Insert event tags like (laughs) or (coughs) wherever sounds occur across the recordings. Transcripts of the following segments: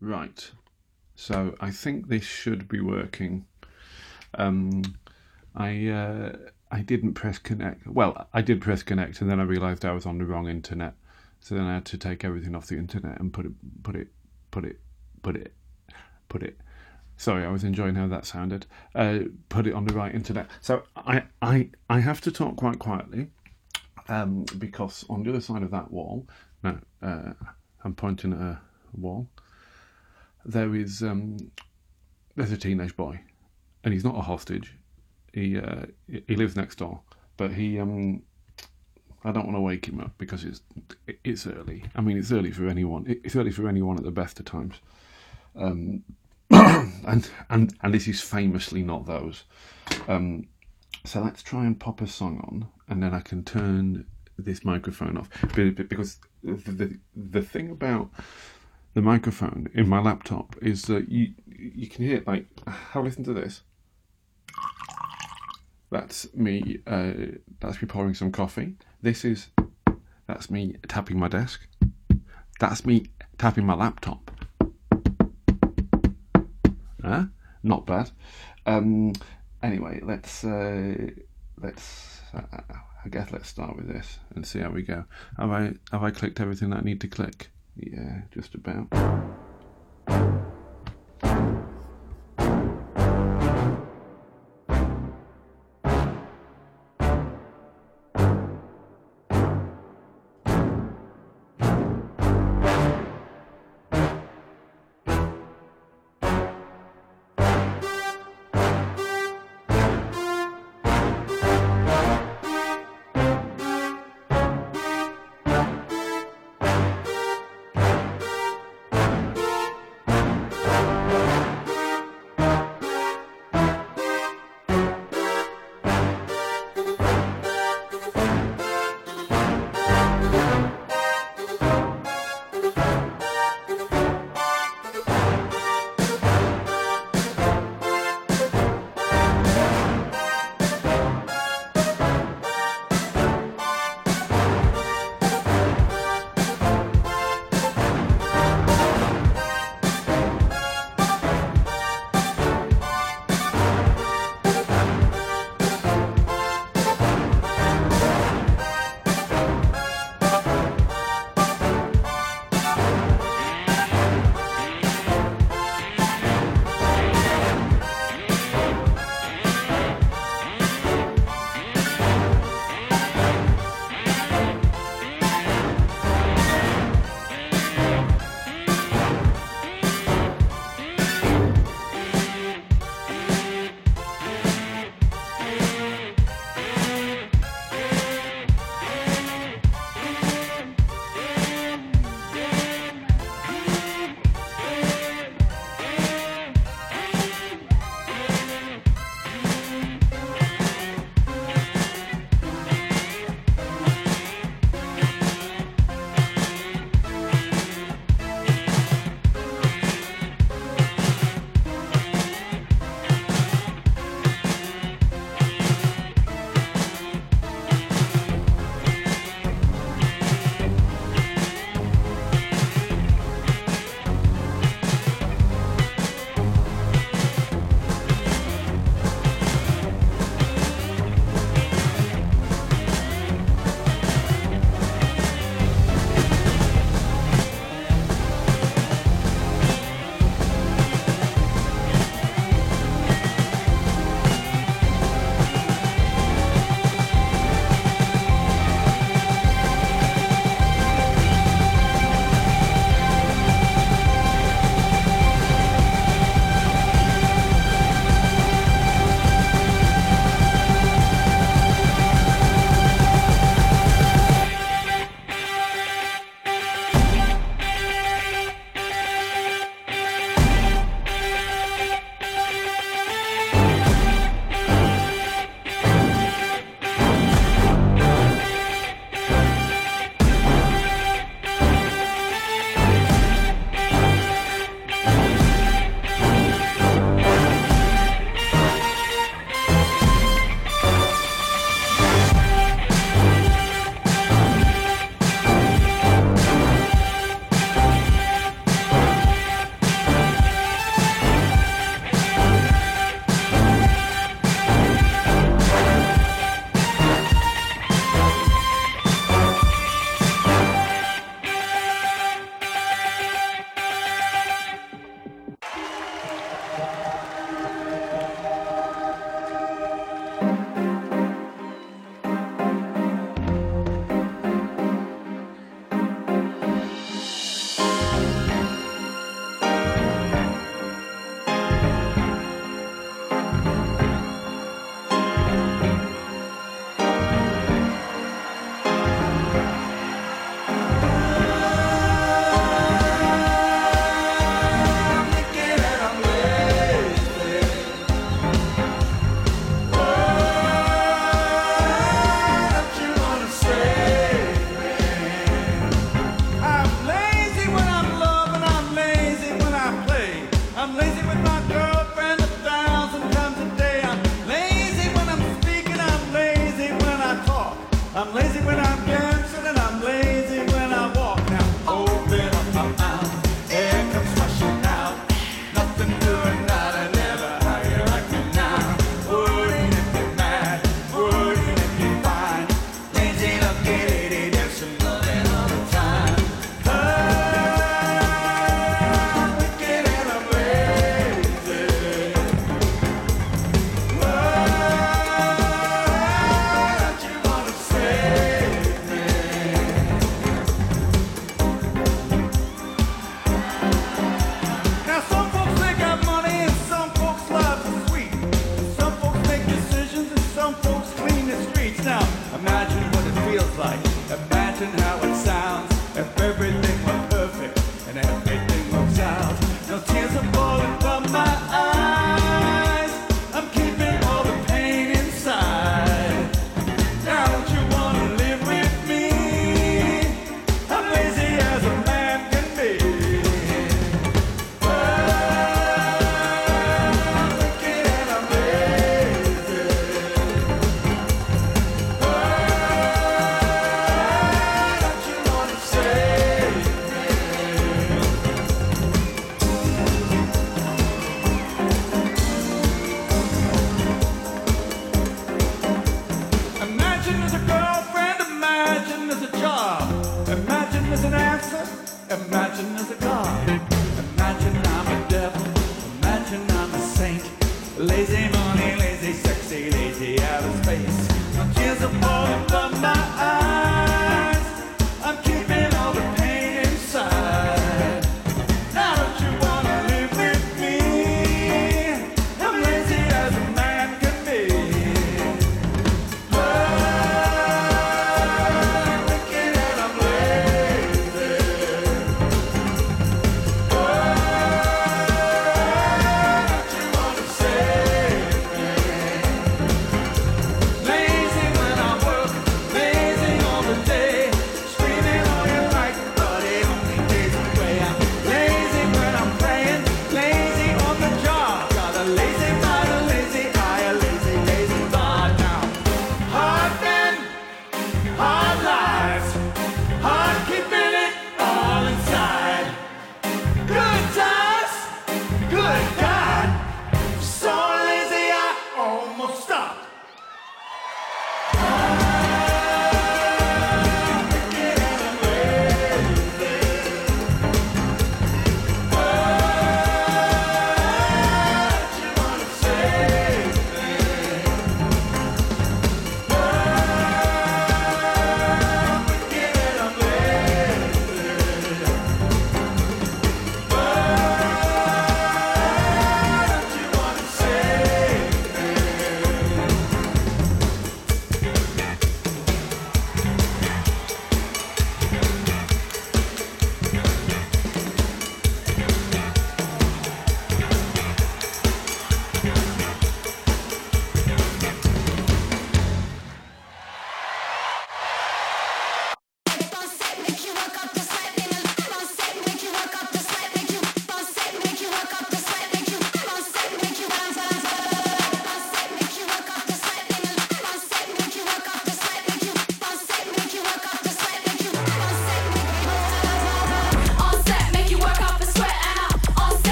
Right. So I think this should be working. Um, I uh, I didn't press connect. Well, I did press connect, and then I realised I was on the wrong internet. So then I had to take everything off the internet and put it, put it, put it, put it, put it. Sorry, I was enjoying how that sounded. Uh, put it on the right internet. So I I I have to talk quite quietly, um, because on the other side of that wall, no, uh, I'm pointing at a wall there is um, there's a teenage boy, and he's not a hostage. He uh, he lives next door, but he um, I don't want to wake him up because it's it's early. I mean, it's early for anyone. It's early for anyone at the best of times. Um, (coughs) and and and this is famously not those. Um, so let's try and pop a song on, and then I can turn this microphone off because the the, the thing about the microphone in my laptop is that you you can hear it like have a listen to this. That's me. Uh, that's me pouring some coffee. This is that's me tapping my desk. That's me tapping my laptop. Huh? Not bad. Um, anyway, let's uh, let's. I guess let's start with this and see how we go. Have I have I clicked everything that I need to click? Yeah, just about.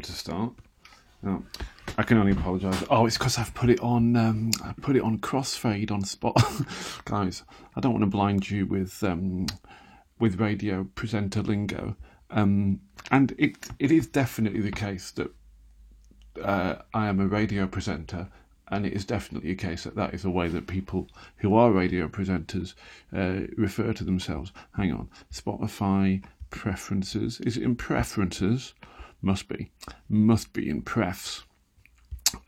To start. No, I can only apologise. Oh, it's because I've put it on. Um, I put it on crossfade on spot, (laughs) guys. I don't want to blind you with um, with radio presenter lingo. Um, and it it is definitely the case that uh, I am a radio presenter, and it is definitely a case that that is a way that people who are radio presenters uh, refer to themselves. Hang on, Spotify preferences. Is it in preferences? Must be. Must be in prefs.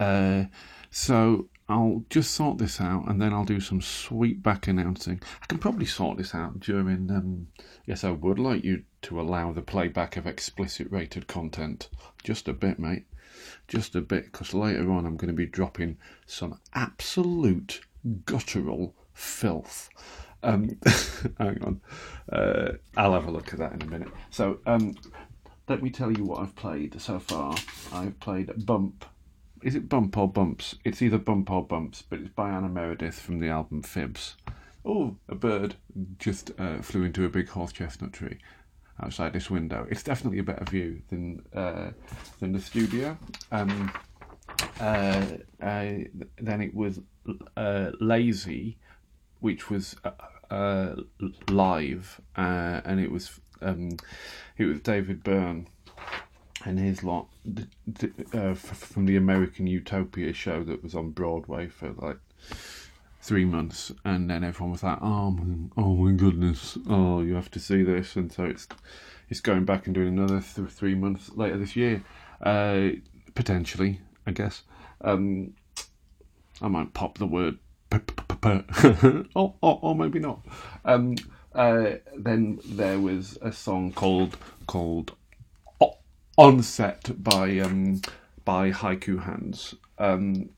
Uh, so I'll just sort this out and then I'll do some sweet back announcing. I can probably sort this out during. Um, yes, I would like you to allow the playback of explicit rated content. Just a bit, mate. Just a bit, because later on I'm going to be dropping some absolute guttural filth. Um, (laughs) hang on. Uh, I'll have a look at that in a minute. So, um, let me tell you what I've played so far. I've played Bump. Is it Bump or Bumps? It's either Bump or Bumps, but it's by Anna Meredith from the album Fibs. Oh, a bird just uh, flew into a big horse chestnut tree outside this window. It's definitely a better view than uh, than the studio. Um, uh, then it was uh, Lazy, which was uh, uh, live, and it was um, it was David Byrne and his lot uh, from the American Utopia show that was on Broadway for like three months, and then everyone was like, "Oh, my, oh my goodness! Oh, you have to see this!" And so it's it's going back and doing another th- three months later this year, uh, potentially, I guess. Um, I might pop the word, or, or, or maybe not. Um, uh, then there was a song called called Onset by um, by Haiku Hands. Um,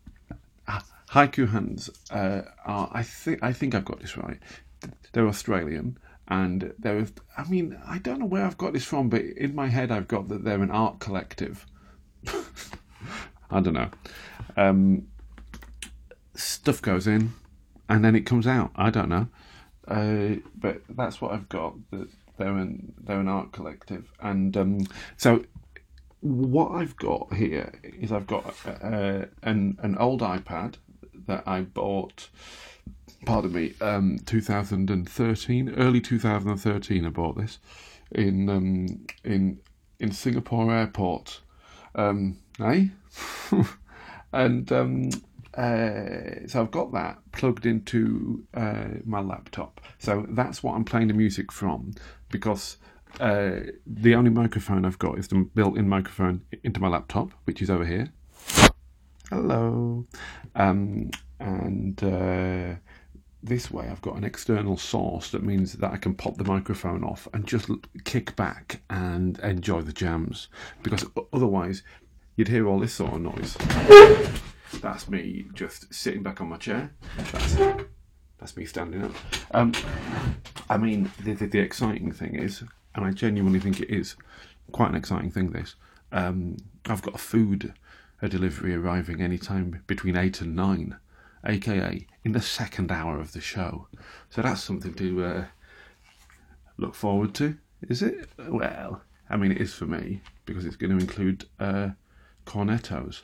Haiku Hands uh, are I think I think I've got this right. They're Australian and there was I mean I don't know where I've got this from, but in my head I've got that they're an art collective. (laughs) I don't know. Um, stuff goes in, and then it comes out. I don't know. Uh, but that's what I've got. That they're an they're an art collective, and um, so what I've got here is I've got uh, an an old iPad that I bought. Pardon me, um, 2013, early 2013. I bought this in um, in in Singapore airport. Um, eh? (laughs) and um, uh, so I've got that plugged into uh, my laptop. So that's what I'm playing the music from because uh, the only microphone I've got is the built-in microphone into my laptop, which is over here. Hello, um, and uh, this way I've got an external source that means that I can pop the microphone off and just kick back and enjoy the jams because otherwise you'd hear all this sort of noise. That's me just sitting back on my chair. That's, that's me standing up. Um, I mean, the, the, the, exciting thing is, and I genuinely think it is quite an exciting thing. This, um, I've got a food a delivery arriving anytime between eight and nine, aka in the second hour of the show. So that's something to uh, look forward to, is it? Well, I mean, it is for me because it's going to include uh, cornettos.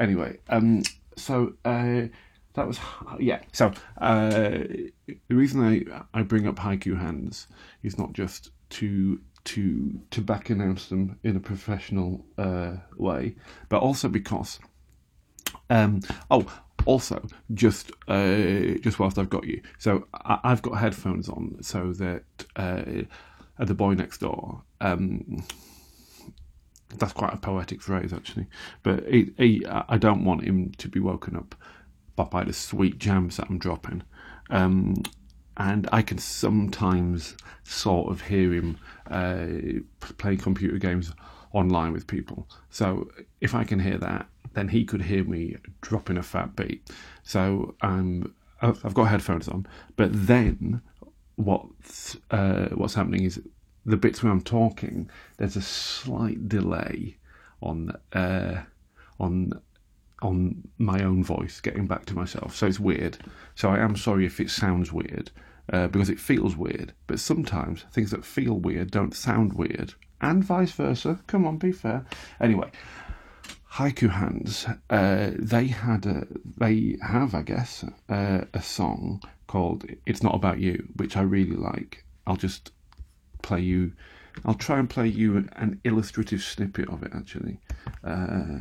Anyway, um, so uh, that was yeah. So uh, the reason I I bring up haiku hands is not just to to to back announce them in a professional uh, way, but also because um, oh also just uh, just whilst I've got you, so I, have got headphones on so that uh, the boy next door. Um, that's quite a poetic phrase, actually. But he, he, I don't want him to be woken up by the sweet jams that I'm dropping. Um, and I can sometimes sort of hear him uh, play computer games online with people. So if I can hear that, then he could hear me dropping a fat beat. So um, I've got headphones on, but then what's uh, what's happening is the bits where I'm talking, there's a slight delay on uh, on on my own voice getting back to myself. So it's weird. So I am sorry if it sounds weird. uh, because it feels weird. But sometimes things that feel weird don't sound weird, and vice versa. Come on, be fair. Anyway, Haiku Hands, uh, they had a, they have, I guess, uh, a song called "It's Not About You," which I really like. I'll just play you. I'll try and play you an, illustrative snippet of it. Actually, uh,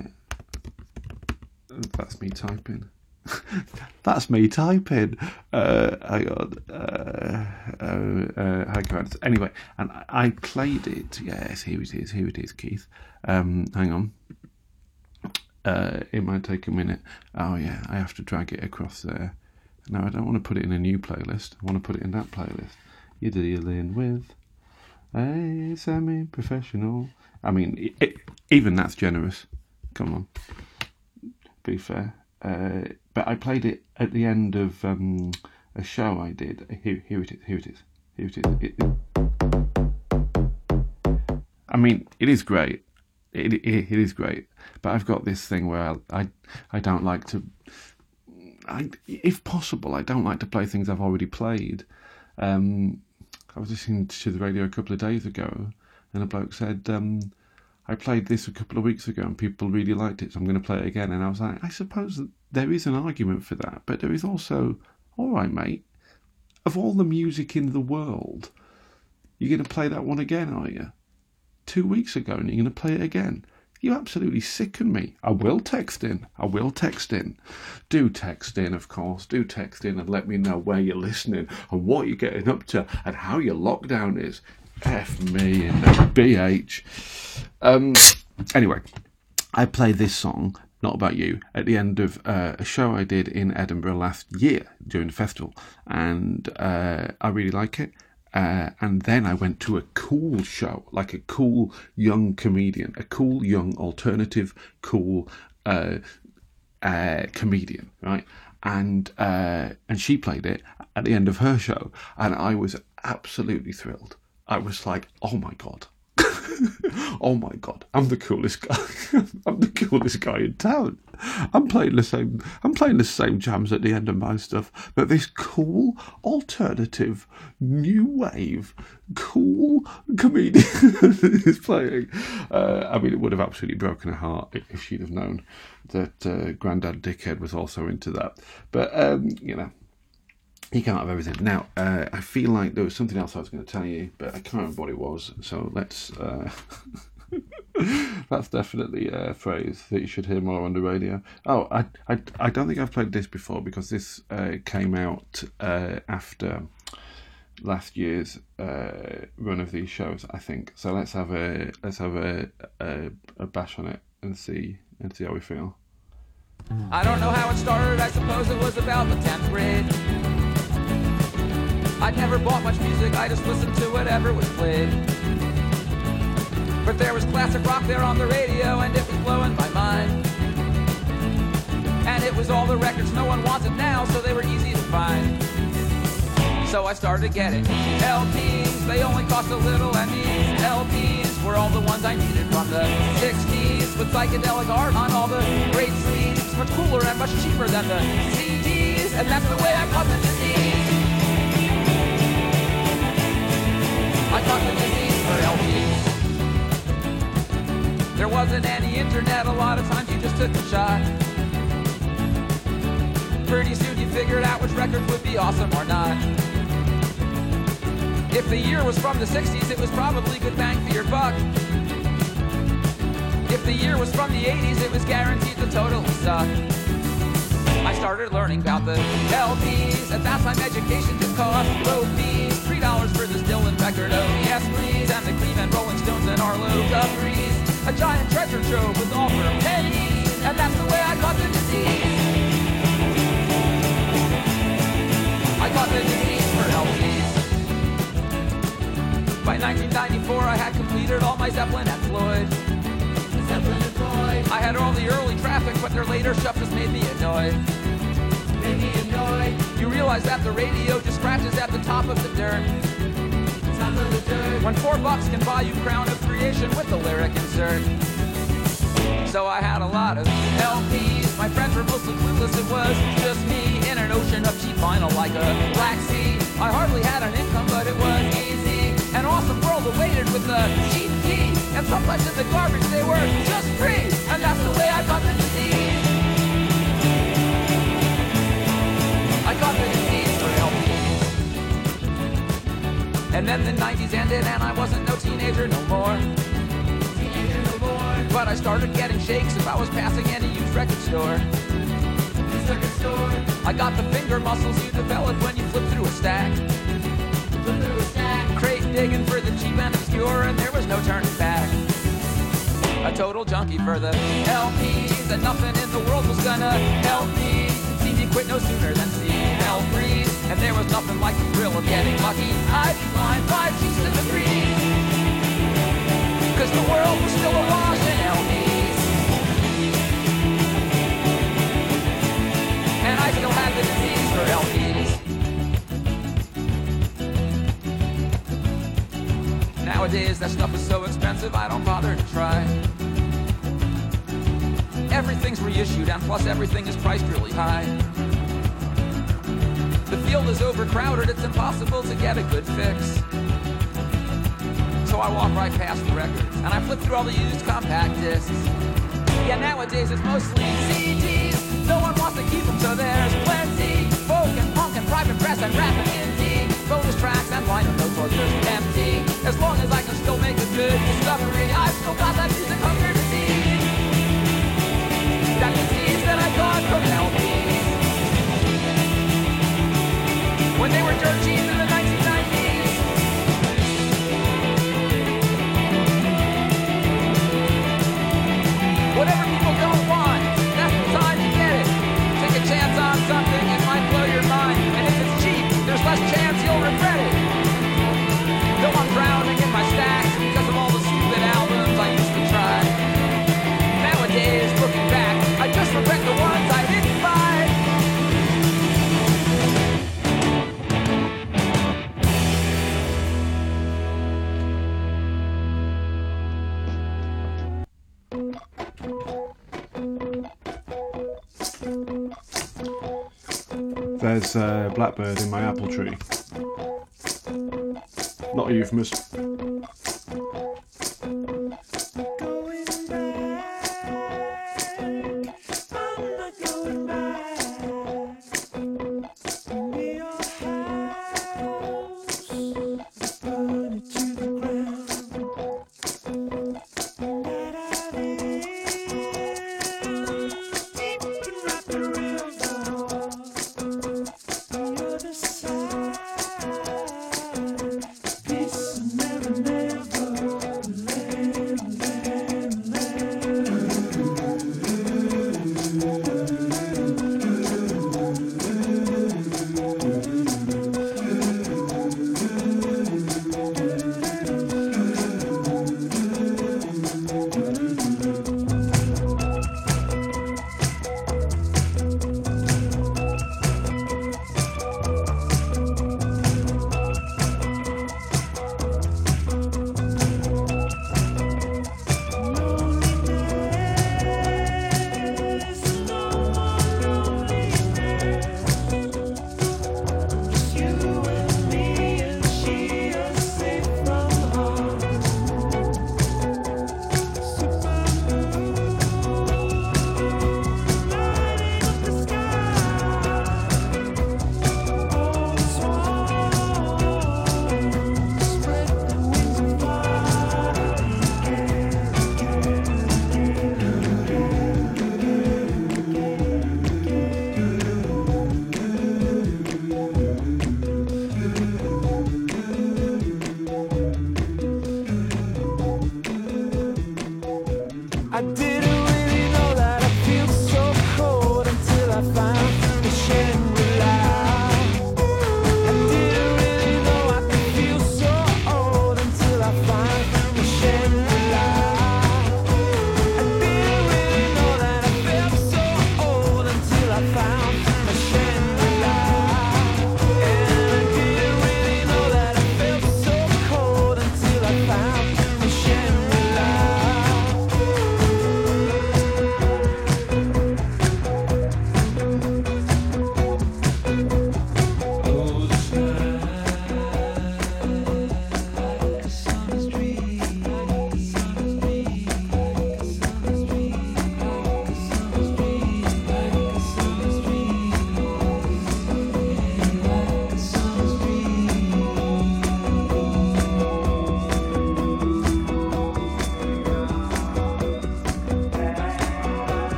that's me typing. (laughs) That's me typing. Uh, hang on. Uh, uh, uh, hang on. Anyway, and I- I played it. Yes, here it is. Here it is, Keith. Um, hang on. Uh, it might take a minute. Oh yeah, I have to drag it across there. No, I don't want to put it in a new playlist. I want to put it in that playlist. You're dealing with a semi-professional. I mean, i i even that's generous. Come on, be fair. Uh, but I played it at the end of um, a show I did. Here, here it is. Here it is. Here it is. It, it- I mean, it is great. It, it, it is great. But I've got this thing where I, I, I don't like to. I, if possible, I don't like to play things I've already played. Um, I was listening to the radio a couple of days ago, and a bloke said, um, I played this a couple of weeks ago and people really liked it, so I'm going to play it again. And I was like, I suppose there is an argument for that, but there is also, all right, mate, of all the music in the world, you're going to play that one again, are you? Two weeks ago, and you're going to play it again. You absolutely sicken me. I will text in. I will text in. Do text in, of course. Do text in and let me know where you're listening and what you're getting up to and how your lockdown is. F me the BH. Um, anyway, I play this song, Not About You, at the end of uh, a show I did in Edinburgh last year during the festival, and uh, I really like it. Uh, and then I went to a cool show, like a cool young comedian, a cool young alternative, cool uh, uh, comedian, right? And uh, and she played it at the end of her show, and I was absolutely thrilled. I was like, oh my god, (laughs) oh my god, I'm the coolest guy. (laughs) I'm the coolest guy in town. I'm playing the same. I'm playing the same jams at the end of my stuff, but this cool alternative, new wave, cool comedian (laughs) is playing. Uh, I mean, it would have absolutely broken her heart if she'd have known that uh, Dickhead was also into that. But um, you know, you can't have everything. Now, uh, I feel like there was something else I was going to tell you, but I can't remember what it was. So let's. Uh, (laughs) that's definitely a phrase that you should hear more on the radio. Oh, I, I, I don't think I've played this before because this uh, came out uh, after last year's uh, run of these shows. I think so. Let's have a let's have a, a a bash on it and see and see how we feel. I don't know how it started, I suppose it was about the 10th grade. I'd never bought much music, I just listened to whatever was played. But there was classic rock there on the radio, and it was blowing my mind. And it was all the records no one wanted now, so they were easy to find. So I started getting LPs, they only cost a little, and these LPs were all the ones I needed from the 60s with psychedelic art on all the great sleeves, much cooler and much cheaper than the CDs, and that's the way I caught the disease. I caught the disease for LPs. There wasn't any internet, a lot of times you just took a shot. Pretty soon you figured out which records would be awesome or not. If the year was from the 60s, it was probably good bang for your buck. If the year was from the 80s, it was guaranteed to totally suck. I started learning about the LPs. At that time, education just cost low fees. This Dylan oh yes please. And the Cream and Rolling Stones and Arlo Guthries. A giant treasure trove with all for pennies. And that's the way I caught the disease. I caught the disease for LPs. By 1994, I had completed all my Zeppelin Floyd. Zeppelin Floyd. I had all the early traffic, but their later stuff just made me annoyed. Made me annoyed. You realize that the radio just scratches at the top of the dirt. When four bucks can buy you Crown of Creation with the lyric insert. So I had a lot of LPs. My friends were mostly clueless. It was just me in an ocean of cheap vinyl like a black sea. I hardly had an income, but it was easy. An awesome world awaited with a cheap key. And sometimes in the garbage they were just free. And that's the way I got the disease. And then the 90s ended and I wasn't no teenager no more. Teenager no more. But I started getting shakes if I was passing any used record store. Record store. I got the finger muscles you develop when you flip through a stack. Flip through a stack. Crate digging for the cheap and obscure and there was no turning back. A total junkie for the LPs and nothing in the world was gonna help me. See me quit no sooner than see freeze. And there was nothing like the thrill of getting lucky. I'd be flying five sheets to the breeze. Cause the world was still awash in LPs. And I still had the disease for LPs. Nowadays, that stuff is so expensive, I don't bother to try. Everything's reissued, and plus everything is priced really high. The field is overcrowded, it's impossible to get a good fix. So I walk right past the records, and I flip through all the used compact discs. Yeah, nowadays it's mostly CDs. No one wants to keep them, so there's plenty. Folk and punk and private press and rap and indie. Bonus tracks and liner notes are just empty. As long as I can still make a good discovery, I've still got that music They were dirt in the 1990s. Blackbird in my apple tree. Not a euphemism.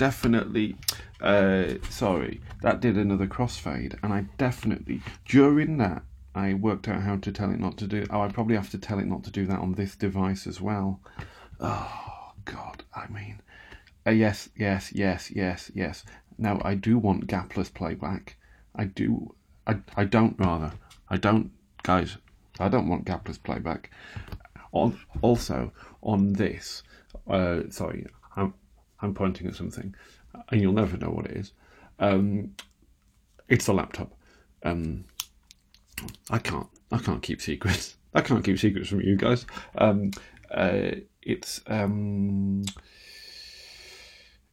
Definitely, uh, sorry, that did another crossfade, and I definitely during that I worked out how to tell it not to do. Oh, I probably have to tell it not to do that on this device as well. Oh God, I mean, uh, yes, yes, yes, yes, yes. Now I do want gapless playback. I do. I, I don't rather. I don't, guys. I don't want gapless playback. On also on this. Uh, sorry, I'm I'm pointing at something, and you'll never know what it is. Um, it's a laptop. Um, I can't. I can't keep secrets. (laughs) I can't keep secrets from you guys. Um, uh, it's um,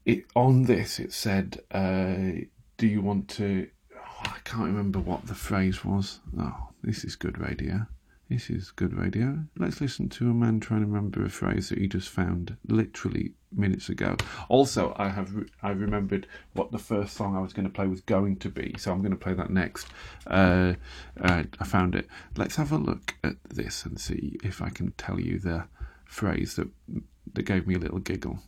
it on this. It said, uh, "Do you want to?" Oh, I can't remember what the phrase was. Oh, this is good radio. This is good radio. Let's listen to a man trying to remember a phrase that he just found literally minutes ago. Also, I have re- I remembered what the first song I was going to play was going to be, so I'm going to play that next. Uh, uh, I found it. Let's have a look at this and see if I can tell you the phrase that that gave me a little giggle.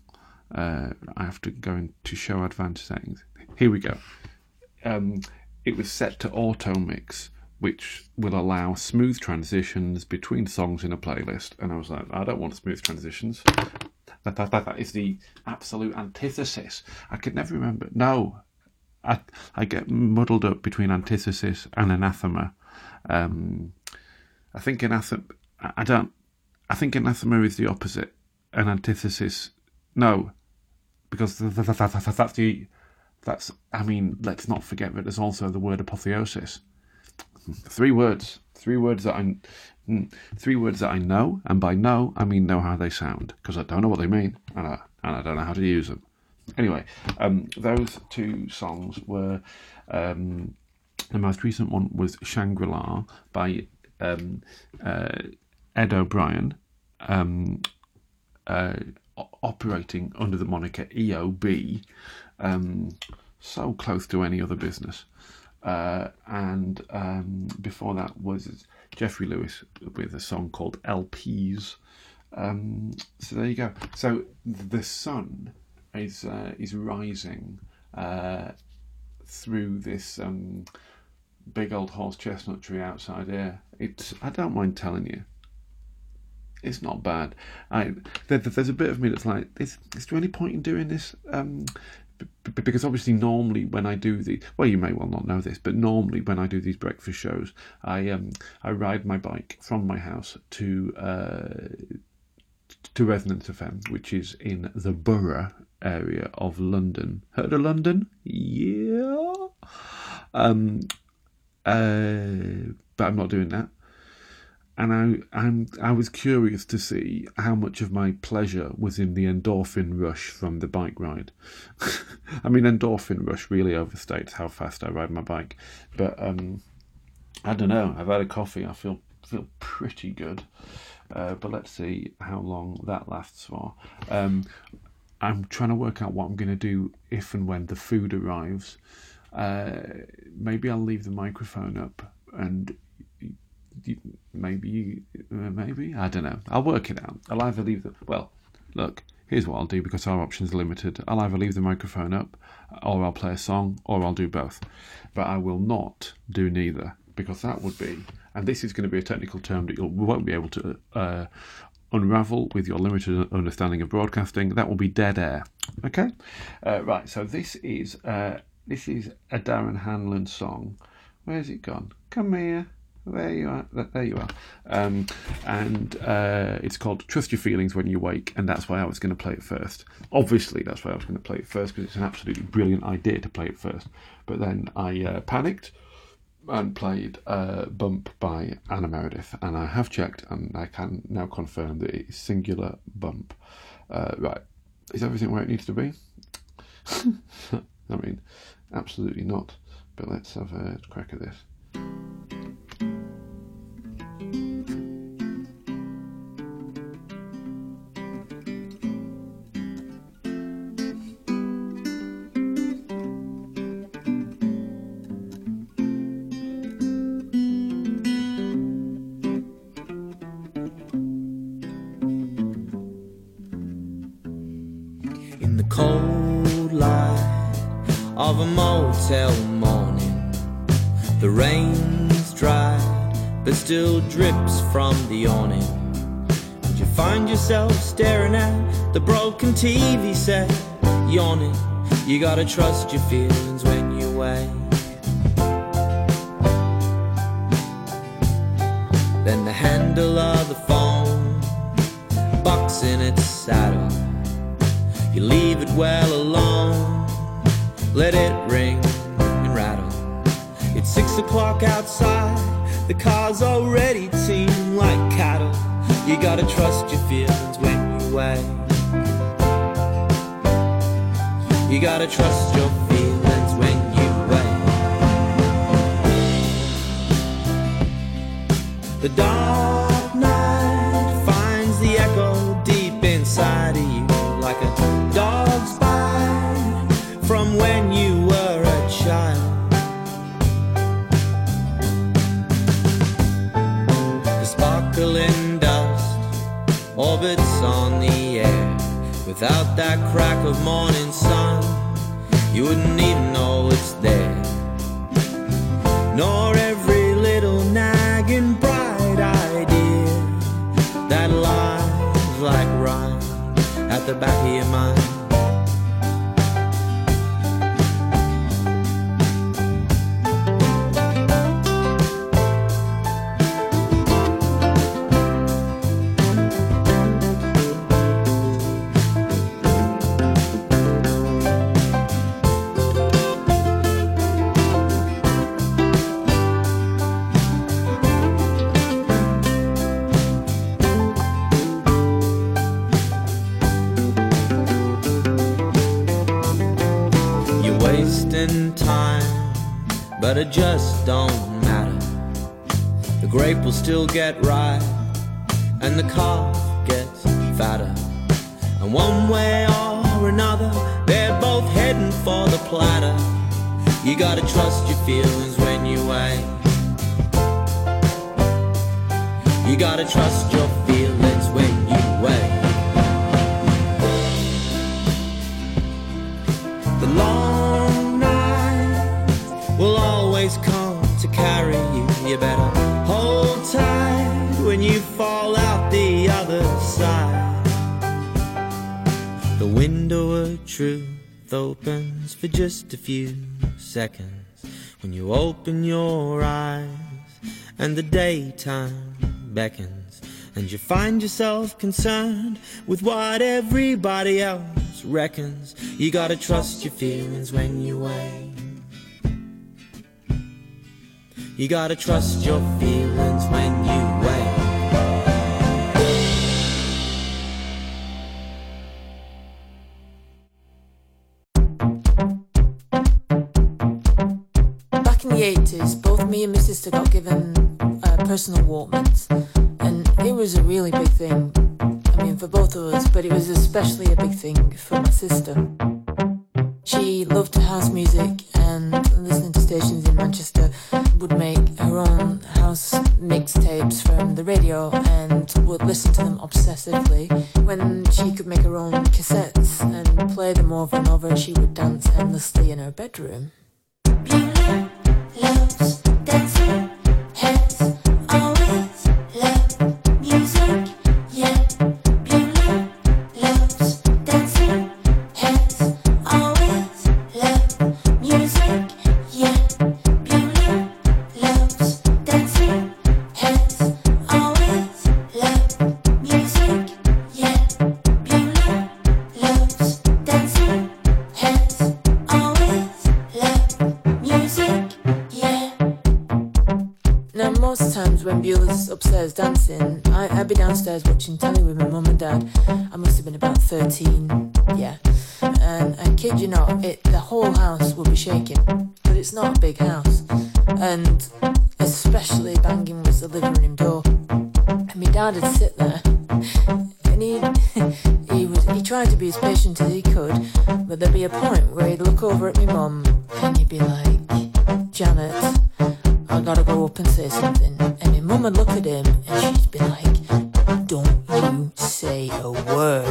Uh, I have to go into show advanced settings. Here we go. Um, it was set to auto mix which will allow smooth transitions between songs in a playlist. And I was like, I don't want smooth transitions. That, that, that, that is the absolute antithesis. I could never remember. No, I, I get muddled up between antithesis and anathema. Um, I think anathema. I don't. I think anathema is the opposite, An antithesis. No, because th- th- th- th- th- that's the. That's. I mean, let's not forget that there's also the word apotheosis three words. Three words that i three words that i know and by know i mean know how they sound because i don't know what they mean and I, and I don't know how to use them. Anyway um, those two songs were um, the most recent one was shangri-la by um, uh, ed o'brien um, uh, operating under the moniker eob um, so close to any other business uh, and um, before that was Jeffrey Lewis with a song called LPs. Um, so there you go. So the sun is uh, is rising uh, through this um, big old horse chestnut tree outside here. It's I don't mind telling you. It's not bad. I there, there's a bit of me that's like, is, is there any point in doing this? Because obviously normally when I do the well you may well not know this but normally when I do these breakfast shows I um I ride my bike from my house to uh to Resonance FM which is in the borough area of London. Heard of London? Yeah. Um uh but I'm not doing that and I I'm, I was curious to see how much of my pleasure was in the endorphin rush from the bike ride. (laughs) I mean, endorphin rush really overstates how fast I ride my bike, but um, I don't know. I've had a coffee. I feel feel pretty good, uh, but let's see how long that lasts for. Um, I'm trying to work out what I'm going to do if and when the food arrives. Uh, maybe I'll leave the microphone up and maybe, uh, maybe I don't know. I'll work it out. I'll either leave the well. Look, here's what I'll do because our options are limited. I'll either leave the microphone up, or I'll play a song, or I'll do both. But I will not do neither because that would be, and this is going to be a technical term that you won't be able to uh, unravel with your limited understanding of broadcasting. That will be dead air. Okay, uh, right. So this is uh, this is a Darren Hanlon song. Where's it gone? Come here. There you are. There you are. Um, and uh, it's called Trust Your Feelings When You Wake, and that's why I was going to play it first. Obviously, that's why I was going to play it first because it's an absolutely brilliant idea to play it first. But then I uh, panicked and played uh, Bump by Anna Meredith, and I have checked and I can now confirm that it is singular Bump. Uh, right. Is everything where it needs to be? (laughs) I mean, absolutely not. But let's have a crack at this. Drips from the awning. And you find yourself staring at the broken TV set, yawning. You gotta trust your feelings when you wake. Then the handle of the phone bucks in its saddle. You leave it well alone, let it ring and rattle. It's six o'clock outside, the cars trust your feelings when you wait. You gotta trust your Without that crack of morning sun, you wouldn't even know it's there. Nor every little nagging bright idea that lies like rhyme at the back of your mind. But it just don't matter. The grape will still get ripe, and the calf gets fatter. And one way or another, they're both heading for the platter. You gotta trust your feelings when you wait. You gotta trust your truth opens for just a few seconds when you open your eyes and the daytime beckons. And you find yourself concerned with what everybody else reckons. You gotta trust your feelings when you wait. You gotta trust your feelings when you wait. The 80s, both me and my sister got given uh, personal Walkmans, and it was a really big thing. I mean, for both of us, but it was especially a big thing for my sister. She loved house music, and listening to stations in Manchester would make her own house mixtapes from the radio and would listen to them obsessively. When she could make her own cassettes and play them over and over, she would dance endlessly in her bedroom. Loves be downstairs watching telly with my mum and dad. I must have been about 13, yeah. And I kid you not, it, the whole house would be shaking. But it's not a big house. And especially banging was the living room door. And my dad would sit there. And (laughs) he, he, was, he tried to be as patient as he could. But there'd be a point where he'd look over at my mum and he'd be like, Janet, I gotta go up and say something. And my mum would look at him and she'd be like, word.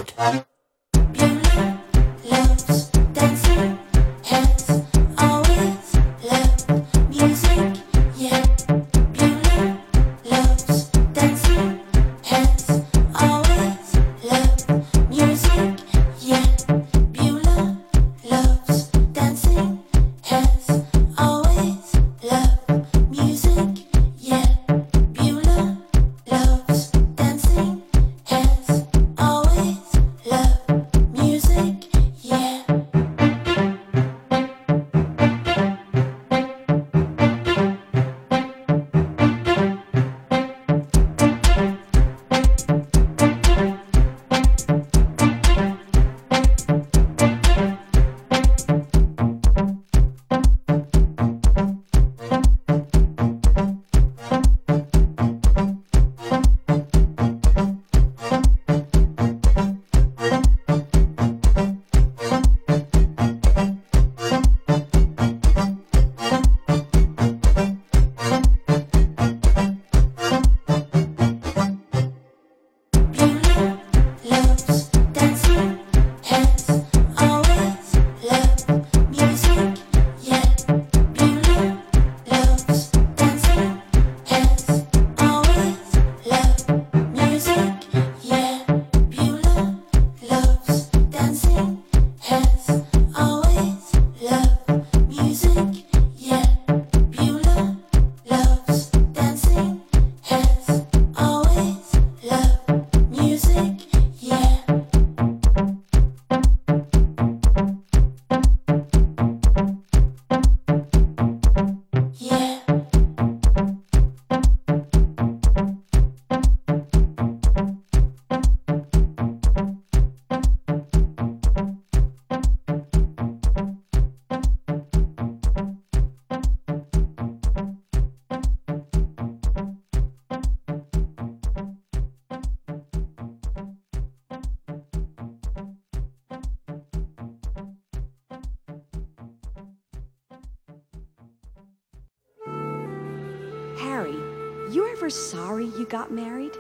Got married?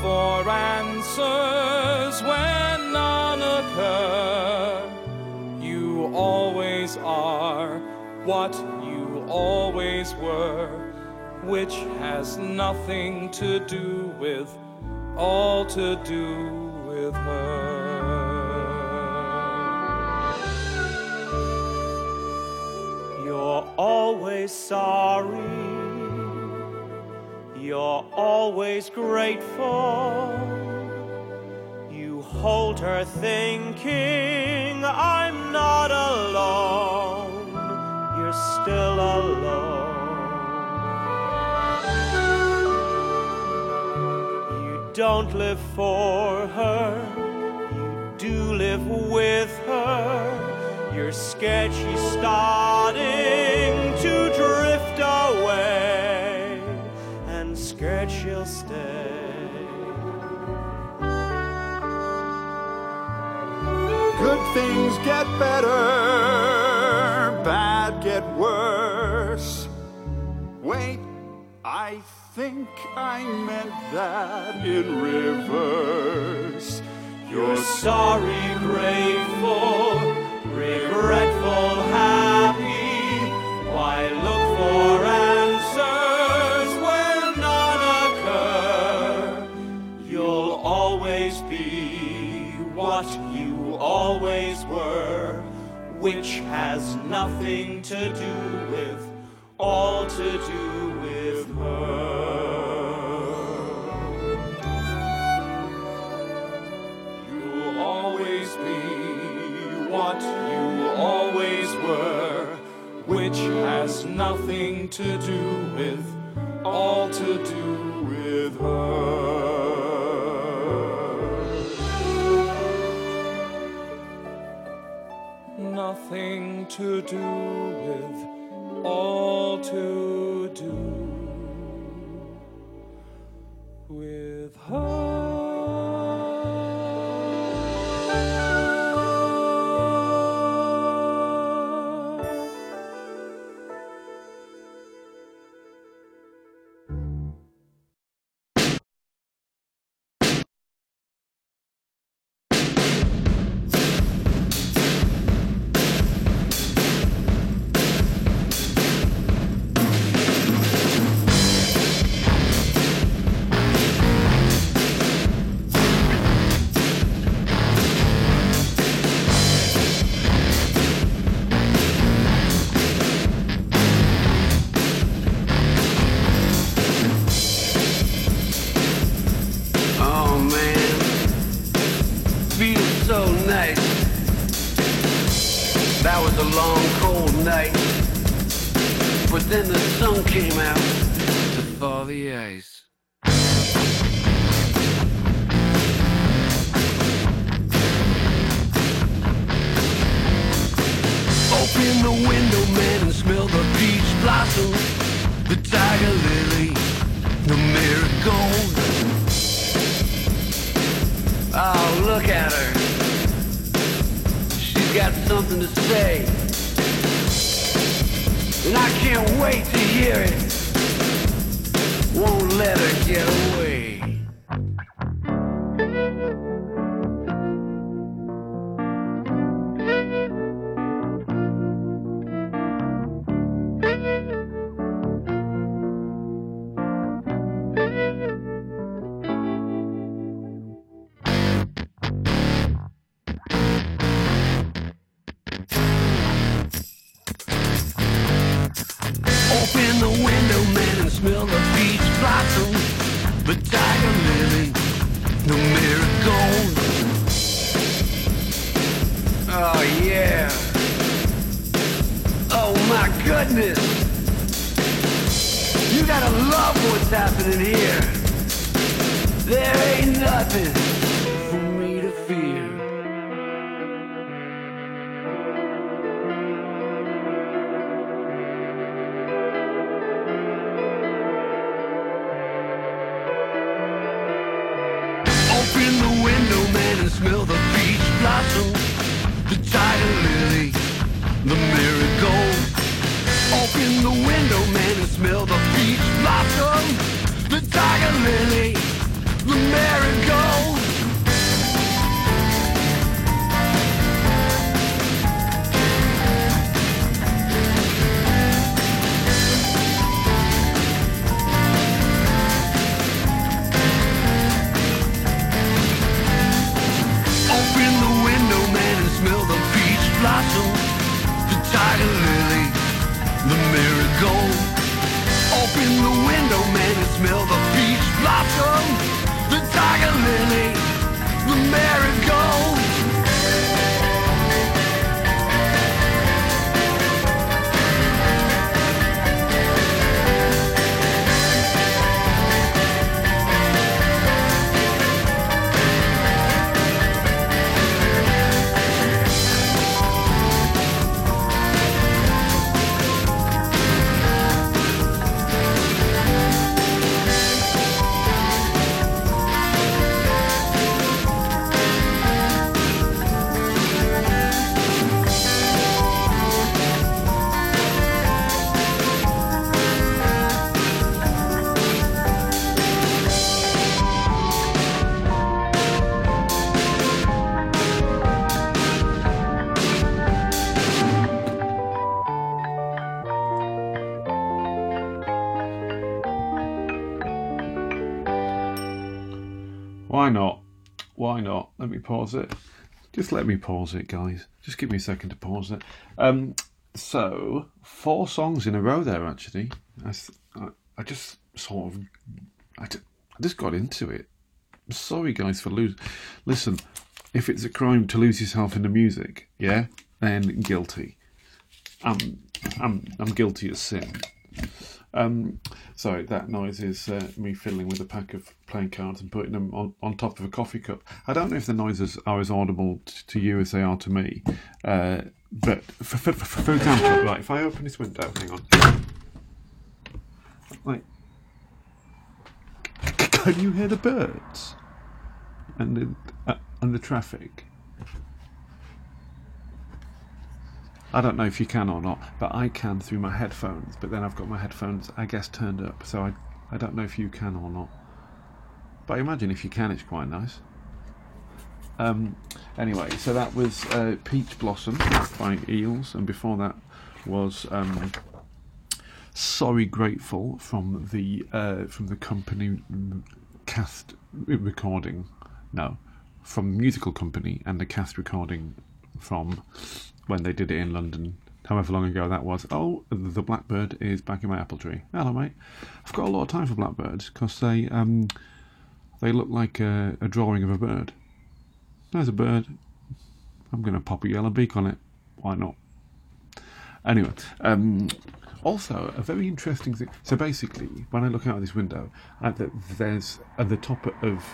For answers when none occur? You always are what you always were, which has nothing to do with, all to do with her. You're always sorry. You're always grateful. You hold her thinking, I'm not alone. You're still alone. You don't live for her. You do live with her. You're scared she's starting she'll stay. Good things get better, bad get worse. Wait, I think I meant that in reverse. You're sorry, grateful, regretful, happy. Why always were, which has nothing to do with, all to do with her. You'll always be what you always were, which has nothing to do with, all to do with her. Nothing to do with, all to do with her. Pause it. Just let me pause it, guys. Just give me a second to pause it. Um, so four songs in a row there. Actually, I just sort of, I, I just got into it. Sorry, guys, for lose. Listen, if it's a crime to lose yourself in the music, yeah, then guilty. I'm, I'm, I'm guilty as sin. Um, sorry, that noise is uh, me fiddling with a pack of playing cards and putting them on, on top of a coffee cup. I don't know if the noises are as audible t- to you as they are to me, uh, but for, for, for, for example, right, if I open this window, hang on, like, can you hear the birds and the, uh, and the traffic? I don't know if you can or not, but I can through my headphones. But then I've got my headphones, I guess, turned up, so I, I don't know if you can or not. But I imagine if you can, it's quite nice. Um, anyway, so that was uh, Peach Blossom by Eels, and before that was um, Sorry Grateful from the uh, from the company mm, cast recording. No, from musical company and the cast recording from when they did it in London, however long ago that was. Oh, the blackbird is back in my apple tree. Hello, mate. I've got a lot of time for blackbirds because they um, they look like a, a drawing of a bird. There's a bird. I'm going to pop a yellow beak on it. Why not? Anyway, um, also a very interesting thing. So basically, when I look out of this window, there's at the top of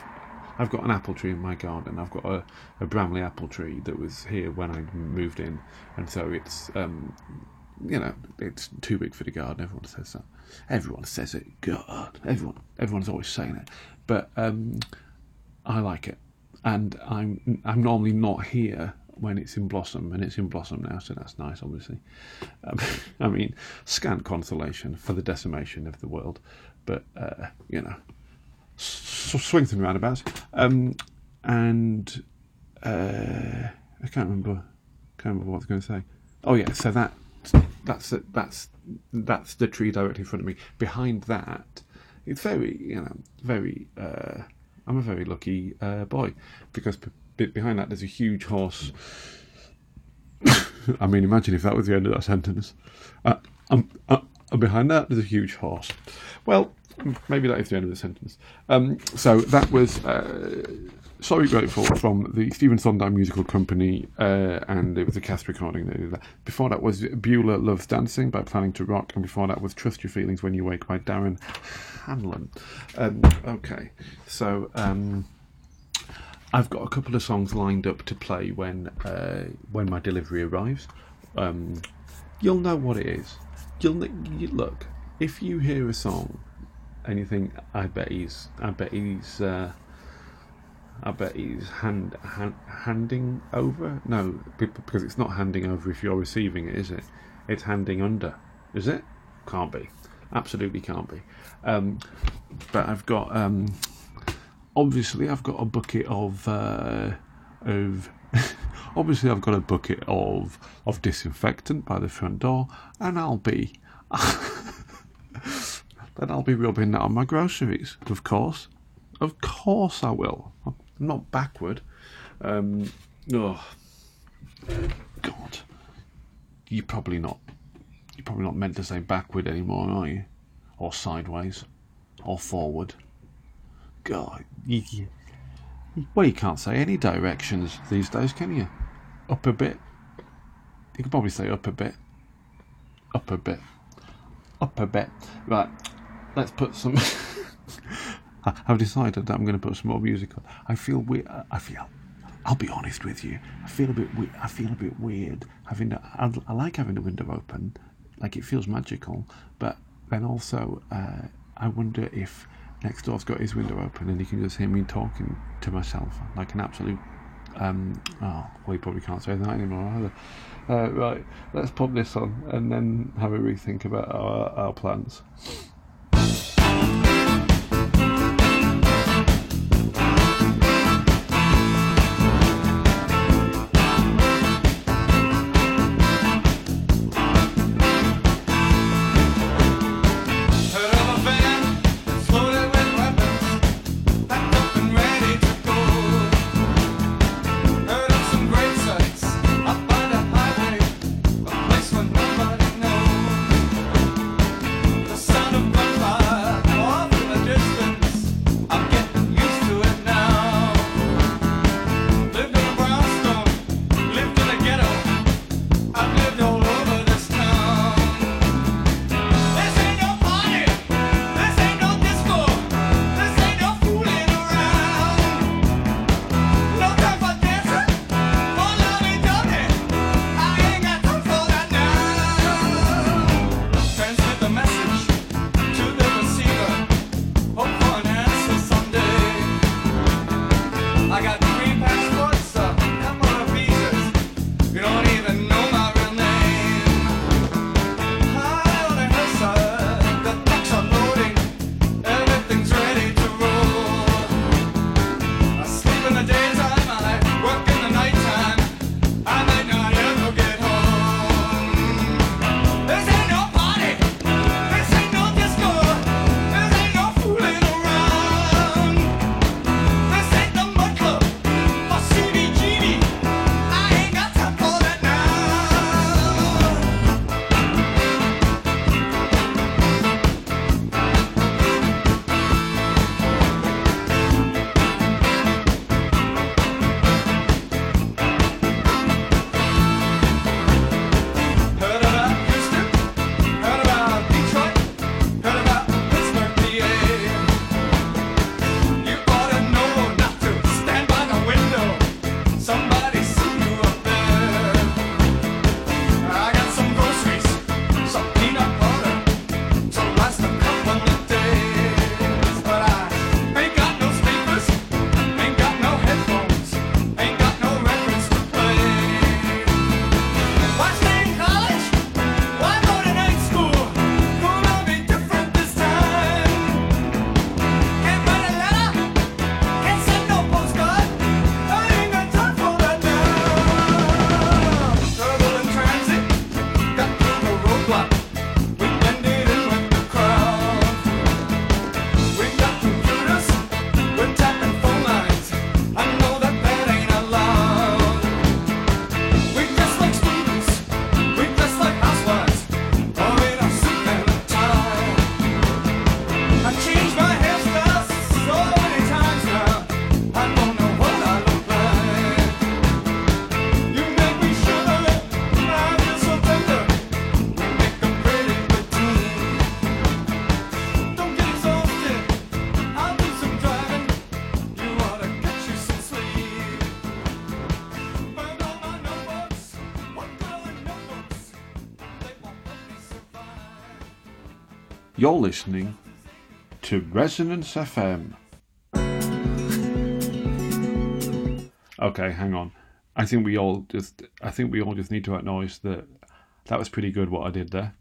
I've got an apple tree in my garden. I've got a, a Bramley apple tree that was here when I moved in, and so it's um, you know it's too big for the garden. Everyone says that. Everyone says it. God, everyone, everyone's always saying it. But um, I like it, and I'm I'm normally not here when it's in blossom, and it's in blossom now, so that's nice, obviously. Um, (laughs) I mean, scant consolation for the decimation of the world, but uh, you know, s- swings and roundabouts. Um, and uh, I can't remember, can't remember what I was going to say. Oh yeah, so that that's that's that's the tree directly in front of me. Behind that, it's very you know very. Uh, I'm a very lucky uh, boy because b- behind that there's a huge horse. (coughs) I mean, imagine if that was the end of that sentence. Uh, I'm uh, behind that there's a huge horse. Well, maybe that is the end of the sentence. Um, so that was uh, Sorry Grateful from the Stephen Sondheim Musical Company, uh, and it was a cast recording that did that. Before that was Beulah Loves Dancing by Planningtorock, and before that was Trust Your Feelings When You Wake by Darren Hanlon. Um, okay, so. Um, I've got a couple of songs lined up to play when uh, when my delivery arrives. Um, you'll know what it is. You'll you, look if you hear a song think, "I bet he's, I bet he's, uh, I bet he's hand, hand handing over." No, because it's not handing over if you're receiving it, is it? It's handing under, is it? Can't be. Absolutely can't be. Um, but I've got. Um, obviously I've got a bucket of uh, of (laughs) obviously I've got a bucket of of disinfectant by the front door, and I'll be (laughs) then I'll be rubbing that on my groceries. Of course, of course I will. I'm not backward. Um, oh, God, you're probably not. You're probably not meant to say backward anymore, are you? Or sideways, or forward. God, well, you can't say any directions these days, can you? Up a bit. You can probably say up a bit. Up a bit. Up a bit. Right, let's put some. (laughs) I've decided that I'm going to put some more music on. I feel we. I feel. I'll be honest with you. I feel a bit. We- I feel a bit weird having. I like having the window open, like it feels magical. But then also, uh, I wonder if next door's got his window open and he can just hear me talking to myself like an absolute. Um, oh, well, you probably can't say that anymore either. Uh, right, let's pop this on and then have a rethink about our, our plans. listening to Resonance FM. Okay, hang on. I think we all just I think we all just need to acknowledge that that was pretty good what I did there.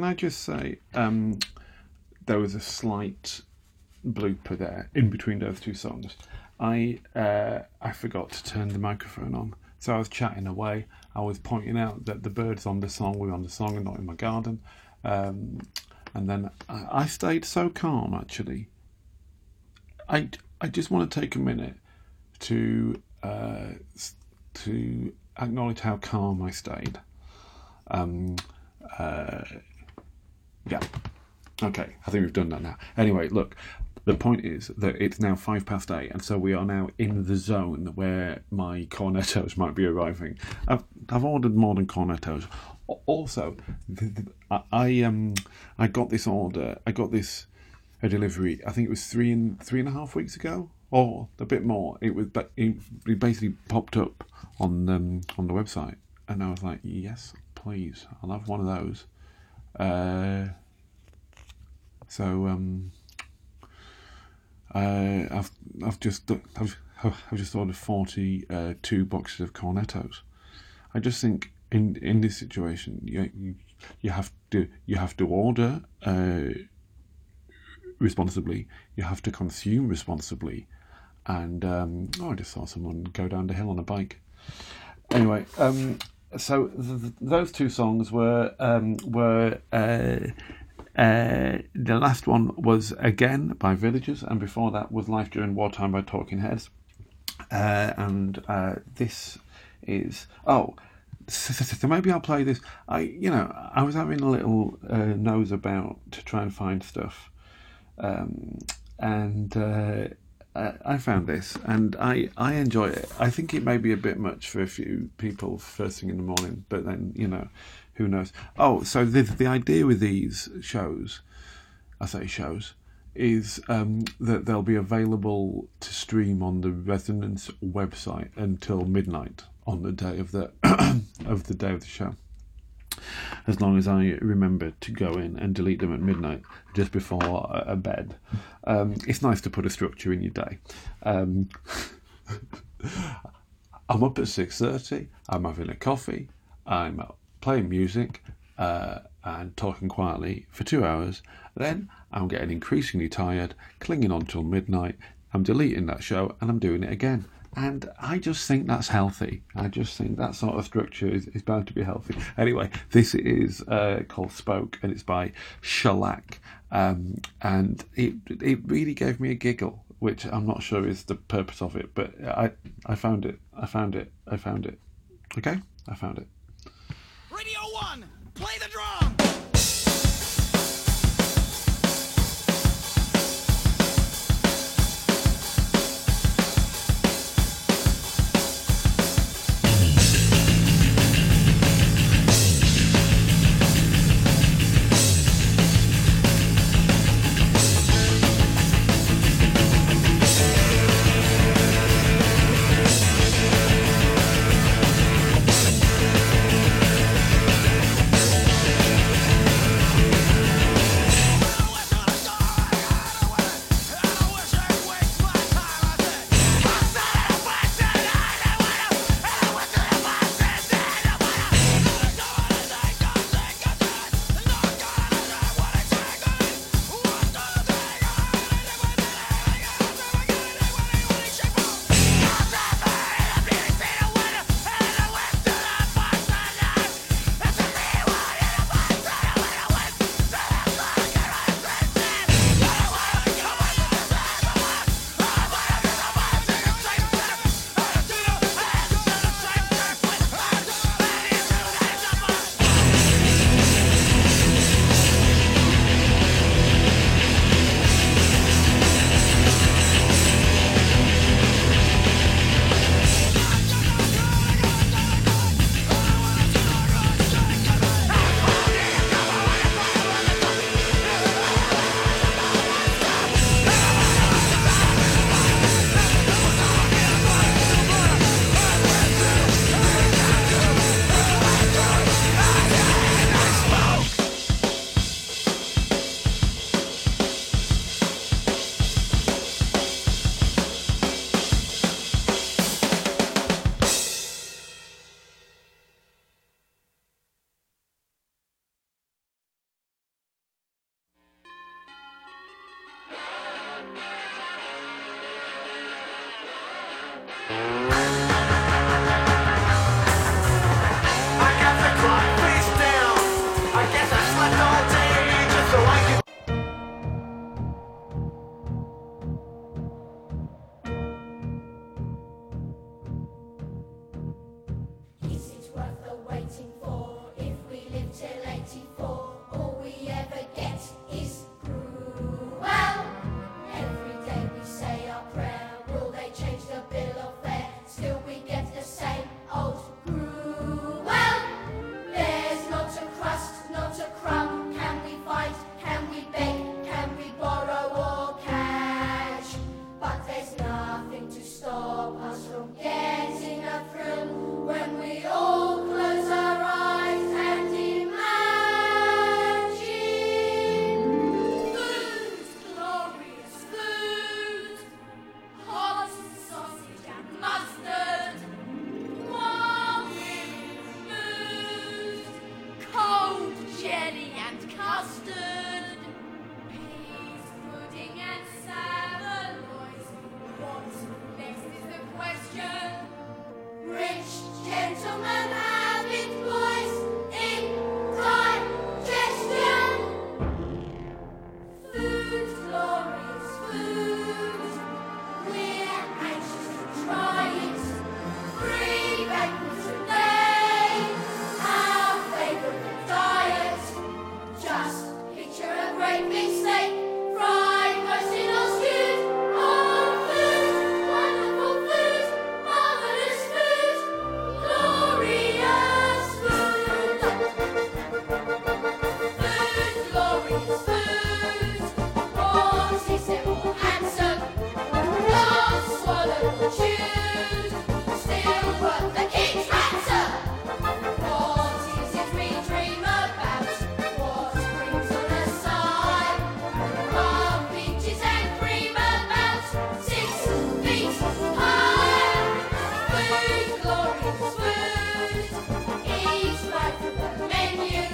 Can I just say um, there was a slight blooper there in between those two songs. I uh, I forgot to turn the microphone on, so I was chatting away. I was pointing out that the birds on the song were on the song and not in my garden. Um, and then I, I stayed so calm actually. I, I just want to take a minute to uh, to acknowledge how calm I stayed. Um, uh, yeah. Okay, I think we've done that now. Anyway, look, the point is that it's now five past eight, and so we are now in the zone where my cornettos (laughs) might be arriving. I've, I've ordered more than cornettos. Al- Also, the, the, I, I um I got this order. I got this a delivery. I think it was three and three and a half weeks ago, or a bit more. It was, it basically popped up on um, on the website, and I was like, yes, please, I'll have one of those. Uh, so um, uh, I've I've just I've, I've just ordered forty uh, two boxes of cornettos. I just think in in this situation you you, you have to you have to order uh, responsibly. You have to consume responsibly, and um, oh, I just saw someone go down the hill on a bike. Anyway, um, so th- th- those two songs were um, were. Uh, uh, the last one was again by Villagers, and before that was Life During Wartime by Talking Heads. Uh, and uh, this is oh, so, maybe I'll play this. I you know I was having a little uh, nose about to try and find stuff, um, and I I found this, and I I enjoy it. I think it may be a bit much for a few people first thing in the morning, but then you know, who knows? Oh, so the the idea with these shows, I say shows, is um, that they'll be available to stream on the Resonance website until midnight on the day of the (coughs) of the day of the show. As long as I remember to go in and delete them at midnight, just before a a bed. Um, it's nice to put a structure in your day. Um, (laughs) I'm up at six thirty. I'm having a coffee. I'm playing music uh, and talking quietly for two hours. Then I'm getting increasingly tired, clinging on till midnight. I'm deleting that show and I'm doing it again. And I just think that's healthy. I just think that sort of structure is, is bound to be healthy. Anyway, this is uh, called Spoke and it's by Shellac. Um, and it it really gave me a giggle, which I'm not sure is the purpose of it, but I I found it. I found it. I found it. Okay, I found it. Radio 1, play the drum! The menu.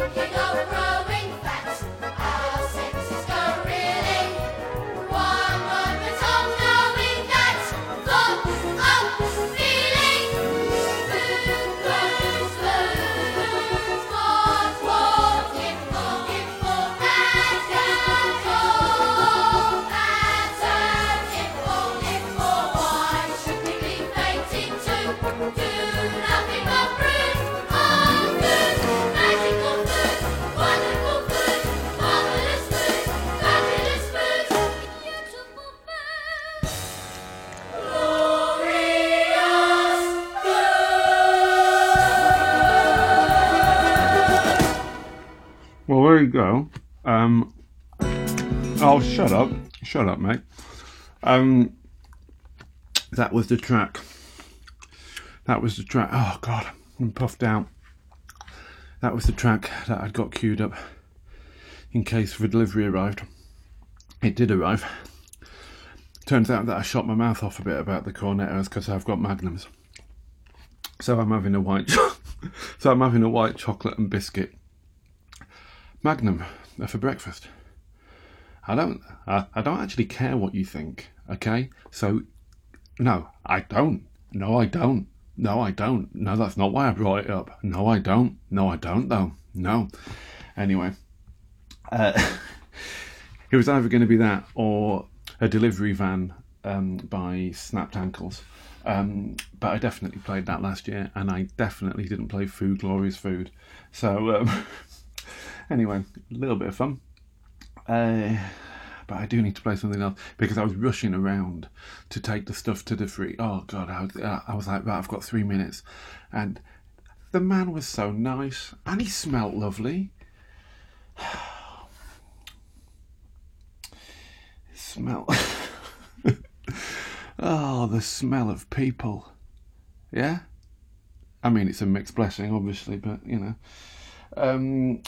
Just thinking of Shut up, mate. Um, that was the track. That was the track. Oh, God. I'm puffed out. That was the track that I'd got queued up in case the delivery arrived. It did arrive. Turns out that I shot my mouth off a bit about the cornettos because I've got magnums. So I'm having a white. Cho- (laughs) so I'm having a white chocolate and biscuit Magnum for breakfast. I don't. I, I don't actually care what you think. Okay, so no, I don't. No, I don't. No, I don't. No, that's not why I brought it up. No, I don't. No, I don't. Though. No. Anyway, uh, (laughs) it was either going to be that or a delivery van um, by Snapped Ankles. Um, but I definitely played that last year, and I definitely didn't play Food Glorious Food. So um, (laughs) anyway, a little bit of fun. Uh, but I do need to play something else because I was rushing around to take the stuff to the free. Oh god, I was, uh, I was like, right, I've got three minutes, and the man was so nice, and he smelt lovely. (sighs) smell. (laughs) oh, the smell of people. Yeah. I mean, it's a mixed blessing, obviously, but you know. Um,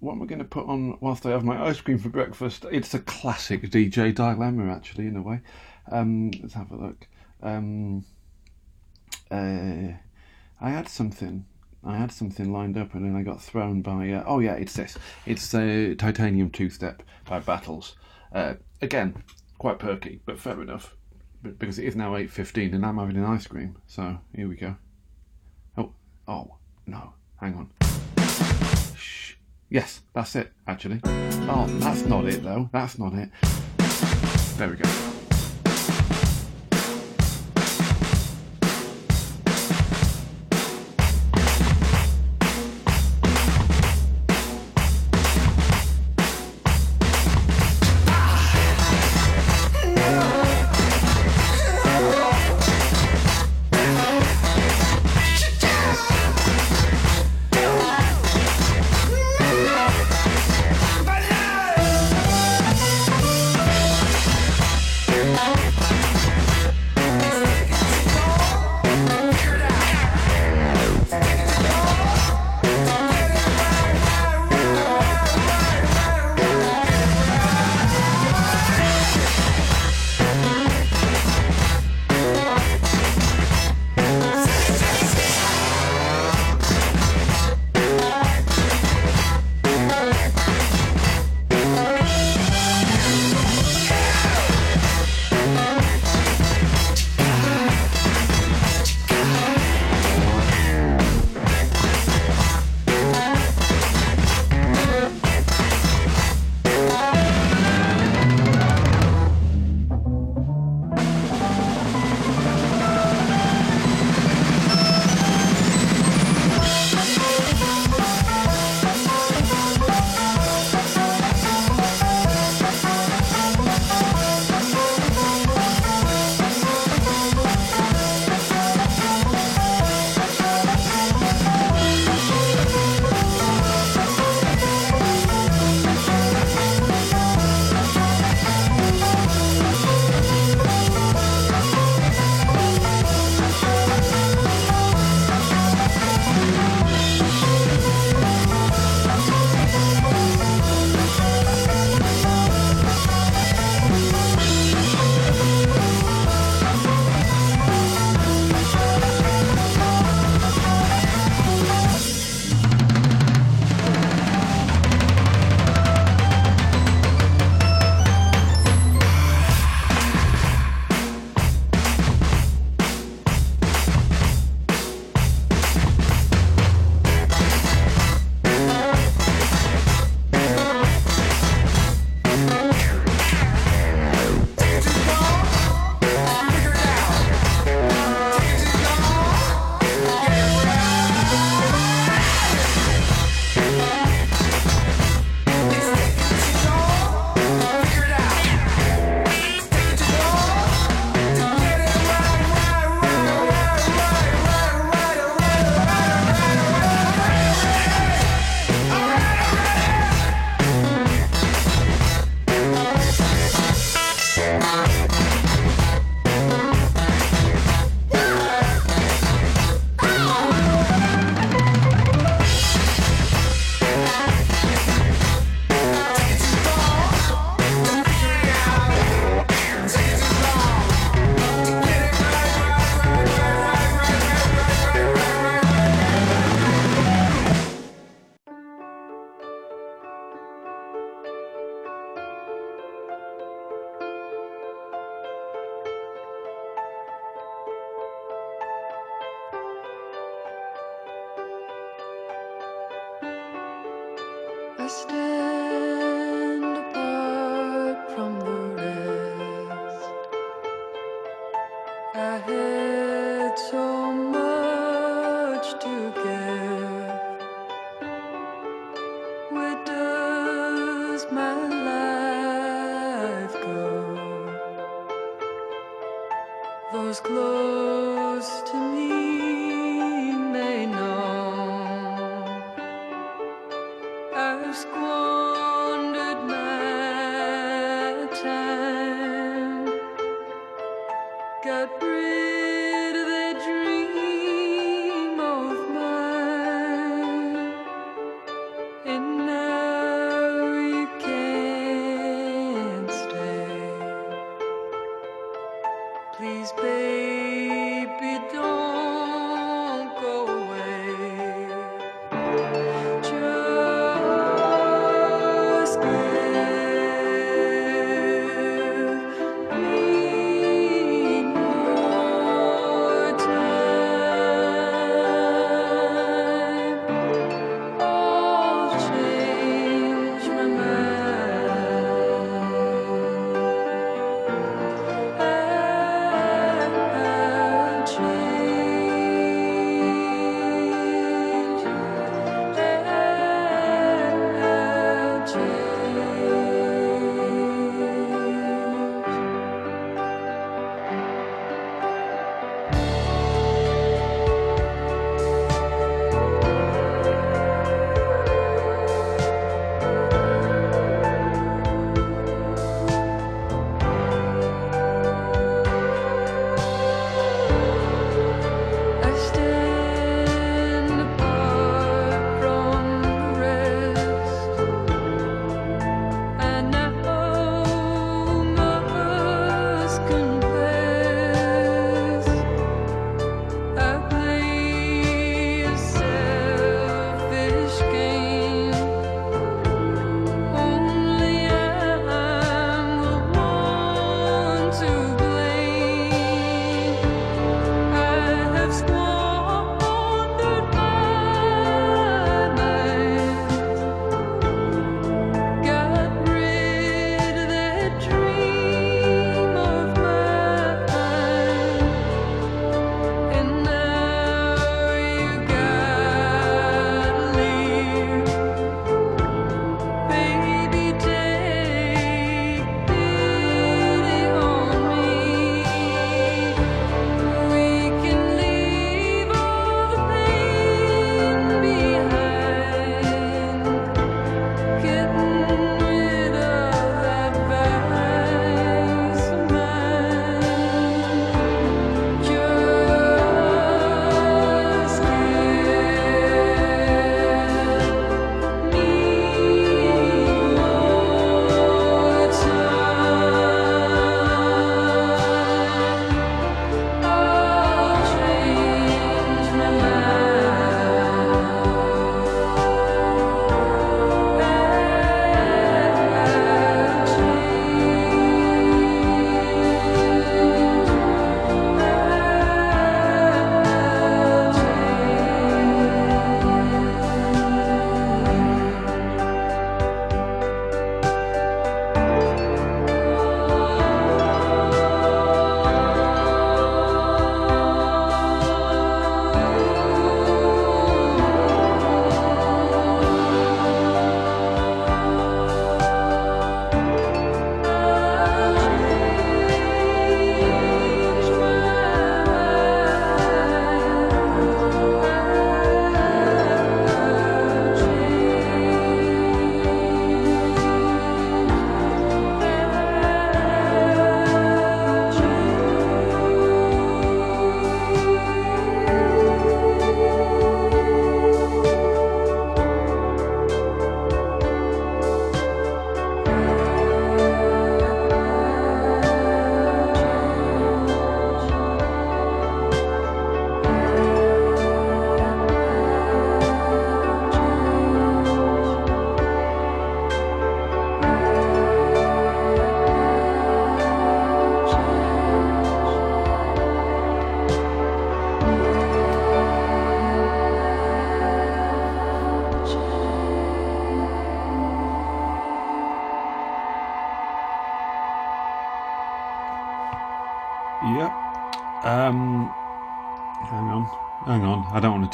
what am I going to put on whilst I have my ice cream for breakfast? It's a classic DJ dilemma, actually, in a way. Um, let's have a look. Um, uh, I had something. I had something lined up, and then I got thrown by. Uh, oh yeah, it's this. It's uh, Titanium Two Step by Battles. Uh, again, quite perky, but fair enough. But because it is now eight fifteen, and I'm having an ice cream. So here we go. Oh, oh no, hang on. Yes, that's it. Actually. Oh, that's not it though. That's not it. There we go.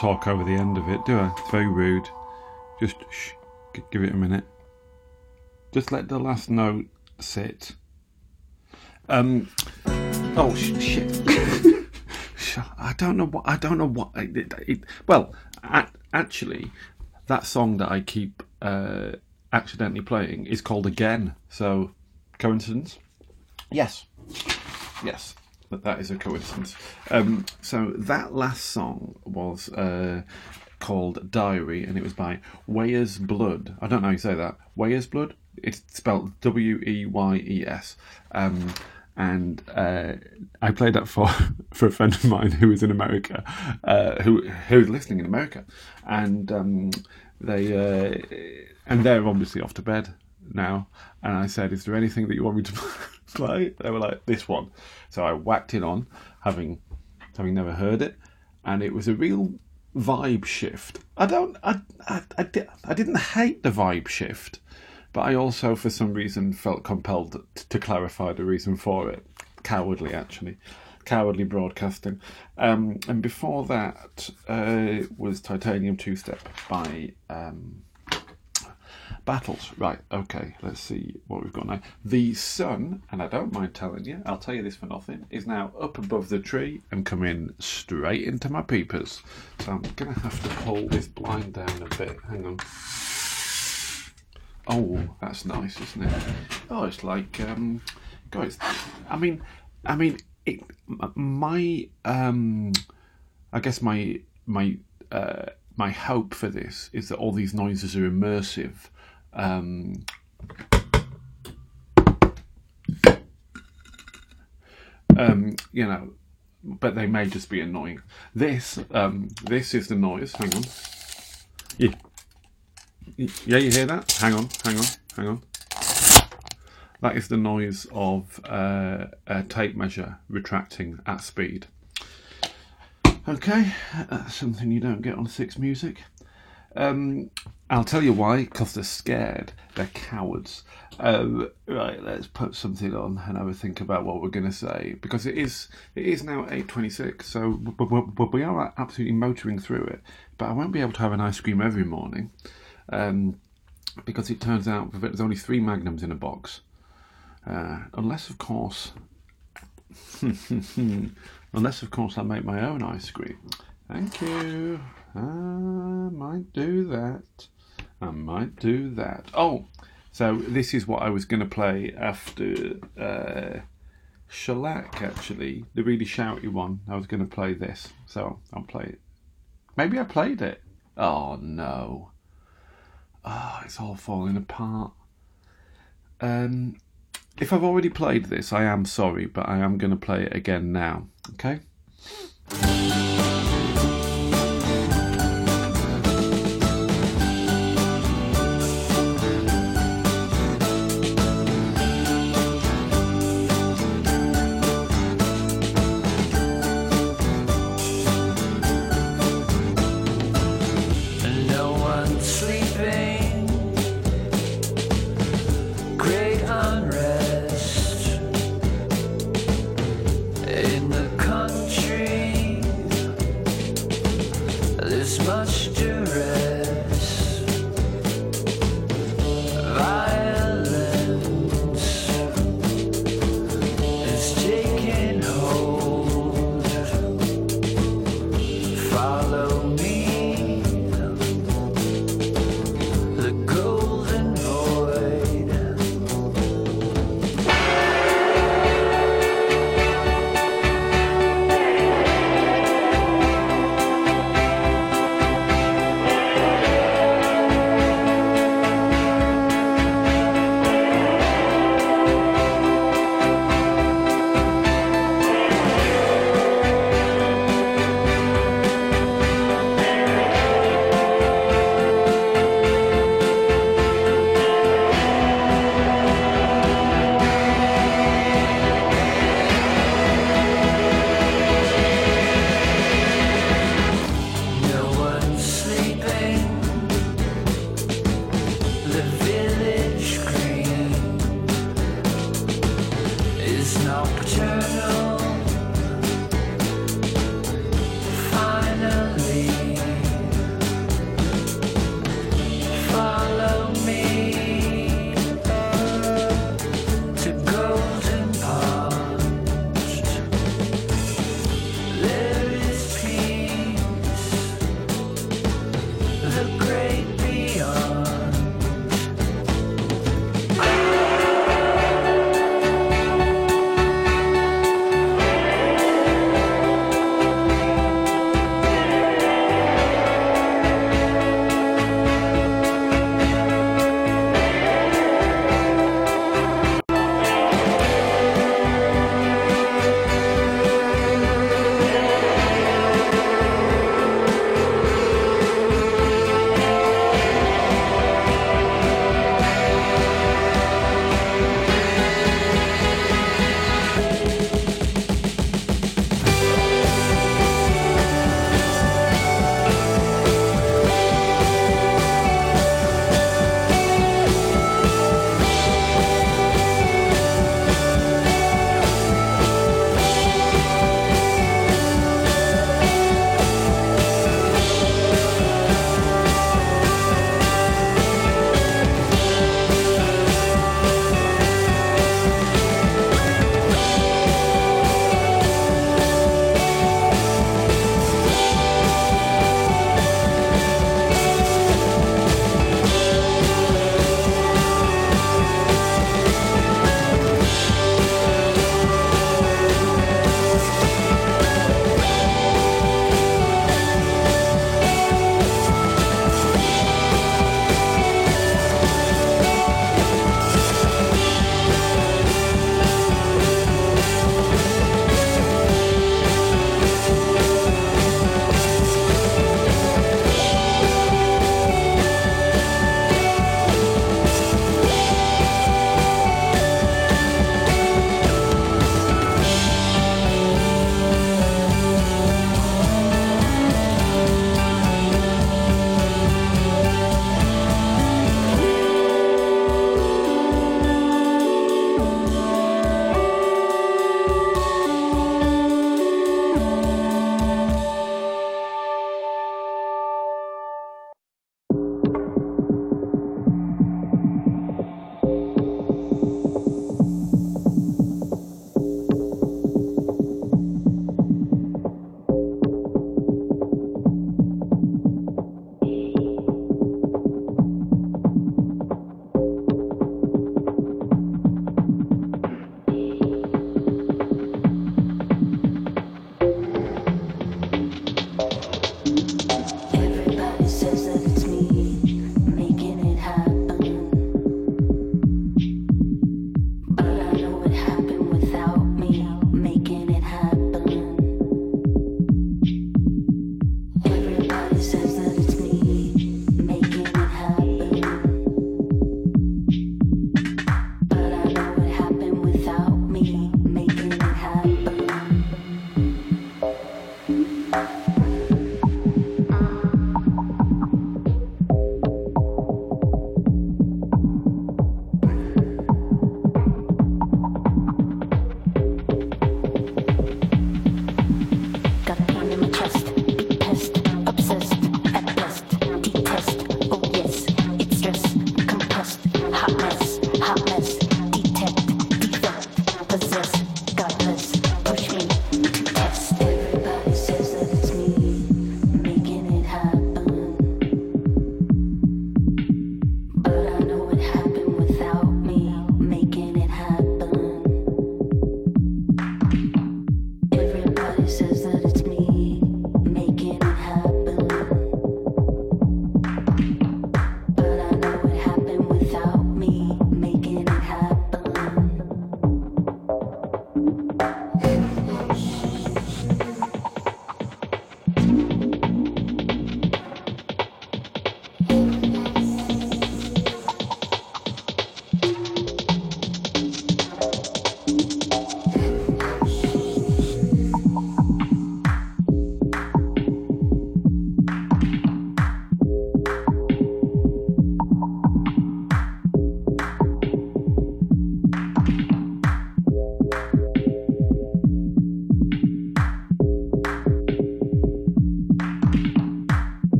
Talk over the end of it, do I? It's very rude. Just shh, give it a minute. Just let the last note sit. Um. Oh sh- shit. (laughs) I don't know what. I don't know what. It, it, it- well, a actually, that song that I keep uh, accidentally playing is called Again. So, coincidence? Yes. Yes, that that is a coincidence. Um, so that last song was uh, called Diary, and it was by Weyes Blood. I don't know how you say that. Weyes Blood. It's spelled W E Y E S. Um, and uh, I played that for (laughs) for a friend of mine who was in America, uh, who who was listening in America, and um, they uh, and they're obviously off to bed now. And I said, "Is there anything that you want me to (laughs) play?" They were like, "This one." So I whacked it on, having having never heard it, and it was a real vibe shift. I don't, I, I, I, I didn't hate the vibe shift, but I also, for some reason, felt compelled t- to clarify the reason for it. Cowardly, actually. Cowardly broadcasting. Um, and before that uh, was Titanium Two Step by um, Battles. Right, okay, let's see what we've got now. The sun, and I don't mind telling you, I'll tell you this for nothing, is now up above the tree and coming straight into my peepers. So I'm going to have to pull this blind down a bit. Hang on. Oh, that's nice, isn't it? Oh, it's like, um, guys. I mean, I mean, it, my, um, I guess my my uh, my hope for this is that all these noises are immersive. Um, um, you know, but they may just be annoying. This, um, this is the noise. Hang on. Yeah. Yeah, you hear that? Hang on, hang on, hang on. That is the noise of uh, a tape measure retracting at speed. Okay, that's something you don't get on Six Music. Um, I'll tell you why, because they're scared. They're cowards. Um, right, let's put something on and have a think about what we're going to say because it is it is now eight twenty six. So we are absolutely motoring through it. But I won't be able to have an ice cream every morning um, because it turns out there's only three magnums in a box, uh, unless of course, (laughs) unless of course I make my own ice cream. Thank you. I might do that. I might do that. Oh, so this is what I was going to play after uh, Shellac, actually. The really shouty one. I was going to play this. So I'll play it. Maybe I played it. Oh, no. Oh, it's all falling apart. Um, if I've already played this, I am sorry, but I am going to play it again now. Okay?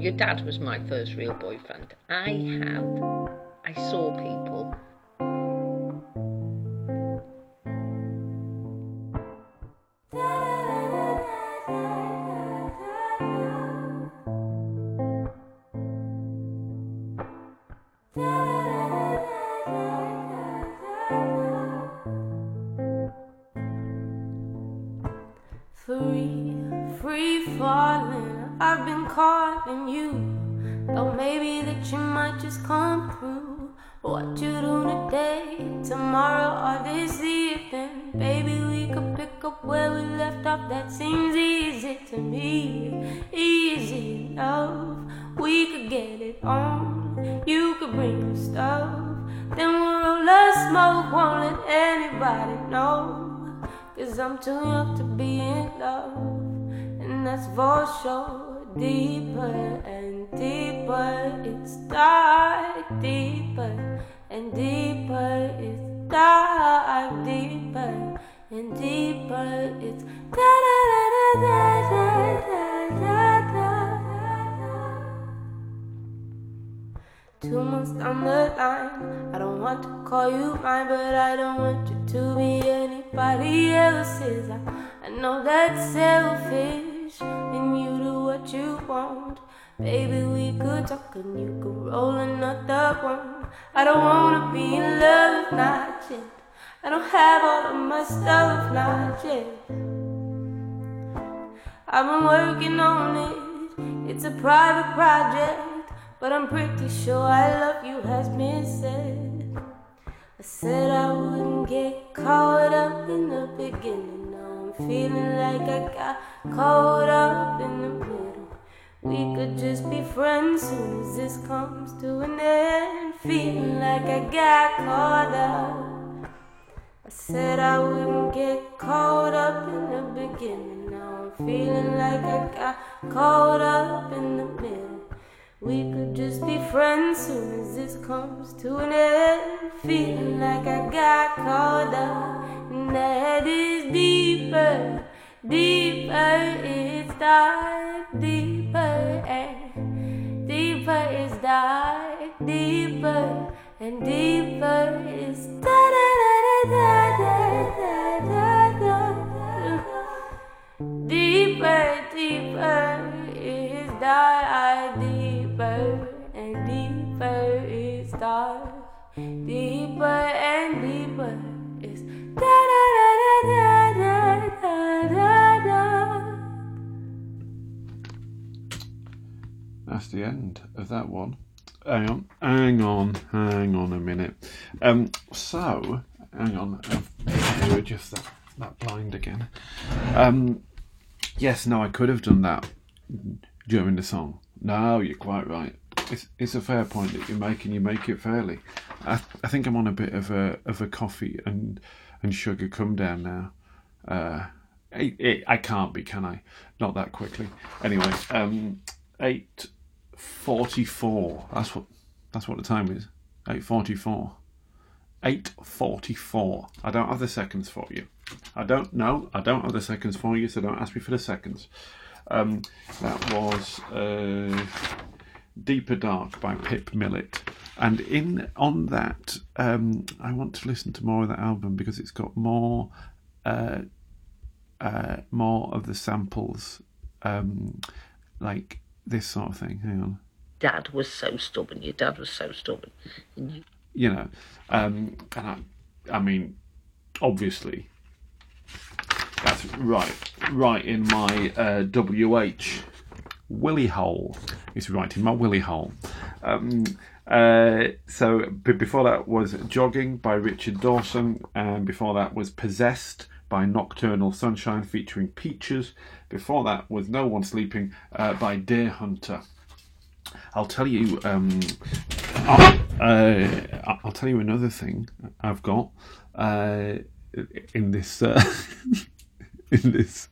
Your dad was my first real boyfriend. I have, I saw people. Too young to be in love. And that's for sure. Deeper and deeper, it's dark. Deeper and deeper, it's dark. Deeper and deeper, it's da da da da da da da da. Two months down the line, I don't want to call you mine, but I don't want you to be anybody else's. I, I know that's selfish, and you do what you want. Baby, we could talk and you could roll another one. I don't wanna be in love, not yet. I don't have all of my stuff, not yet. I've been working on it, it's a private project, but I'm pretty sure I love you has been said. I said I wouldn't get caught up in the beginning. Now I'm feeling like I got caught up in the middle. We could just be friends soon as this comes to an end. Feeling like I got caught up. I said I wouldn't get caught up in the beginning. Now I'm feeling like I got caught up in the middle. We could just be friends soon as this comes to an end. Feeling like I got caught up, and that is deeper, deeper is dark, deeper and deeper is dark, deeper and deeper is da da da da da da da da da. Deeper, deeper is dark, deeper and deeper. Deeper and deeper is da da da da da da da da. That's the end of that one. Hang on, hang on, hang on a minute. Um, so, hang on, I've adjust that, that blind again. Um, yes, no, I could have done that during the song. No, you're quite right. It's, it's a fair point that you're making. You make it fairly. I, I think I'm on a bit of a of a coffee and and sugar come down now. Uh, it, it, I can't be, can I? Not that quickly. Anyway, um, eight forty-four. That's what that's what the time is. Eight forty-four. Eight forty-four. I don't have the seconds for you. I don't know. I don't have the seconds for you, so don't ask me for the seconds. Um, that was uh, Deeper Dark by Pip Millett. And in on that, um, I want to listen to more of that album because it's got more, uh, uh, more of the samples, um, like this sort of thing. Hang on, Dad was so stubborn. Your dad was so stubborn. You, you know, um, and I, I mean, obviously, that's right, right in my uh, WH willy hole. It's right in my willy hole. Um, uh, so b- before that was Jogging by Richard Dawson, and before that was Possessed by Nocturnal Sunshine featuring Peaches. Before that was No One Sleeping uh, by Deerhunter. I'll tell you. Um, uh, I'll tell you another thing I've got uh, in this uh, (laughs) (laughs) in this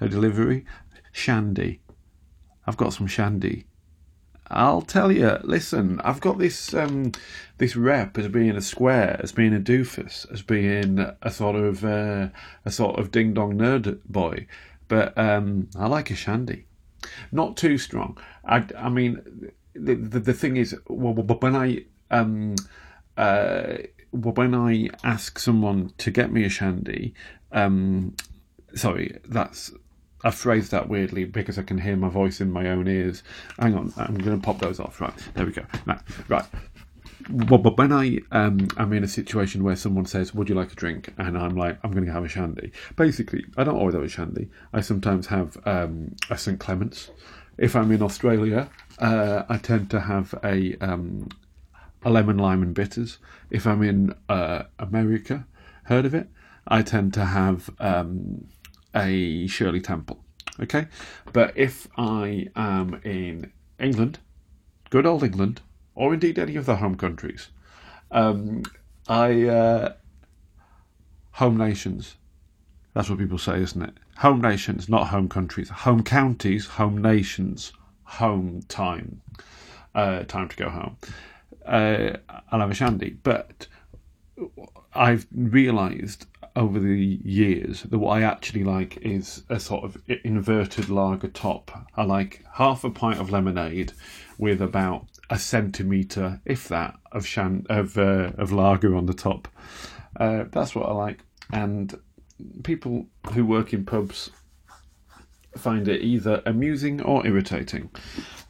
uh, delivery. Shandy. I've got some shandy. I'll tell you. Listen, I've got this um, this rep as being a square, as being a doofus, as being a sort of uh, a sort of ding dong nerd boy, but um, I like a shandy. not too strong. I, I mean, the, the the thing is, when I um uh when I ask someone to get me a shandy, um, sorry, that's I phrased that weirdly because I can hear my voice in my own ears. Hang on, I'm going to pop those off. Right, there we go. Right, right. Well, but when I um, am in a situation where someone says, "Would you like a drink?" and I'm like, "I'm going to have a shandy." Basically, I don't always have a shandy. I sometimes have um, a St Clements. If I'm in Australia, uh, I tend to have a um, a lemon lime and bitters. If I'm in uh, America, heard of it? I tend to have um, a Shirley Temple. Okay, but if I am in England, good old England, or indeed any of the home countries, um, I uh, home nations. That's what people say, isn't it? Home nations, not home countries. Home counties, home nations, home time. Uh, time to go home. Uh, I'll have a shandy, but I've realised over the years that what I actually like is a sort of inverted lager top. I like half a pint of lemonade with about a centimetre, if that, of shan- of uh, of lager on the top. Uh, that's what I like, and people who work in pubs find it either amusing or irritating.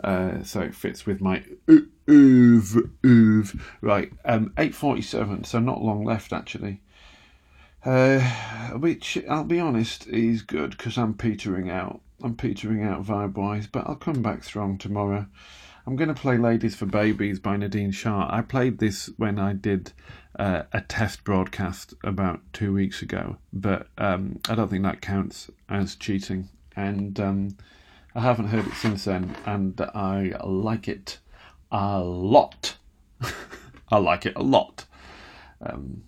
Uh, so it fits with my oo- oov oov. Right, um, eight forty-seven. So not long left actually. Uh, which I'll be honest is good because I'm petering out. I'm petering out vibe wise, but I'll come back strong tomorrow. I'm going to play Ladies for Babies by Nadine Shah. I played this when I did uh, a test broadcast about two weeks ago, but um, I don't think that counts as cheating. And um, I haven't heard it since then, and I like it a lot. (laughs) I like it a lot. Um,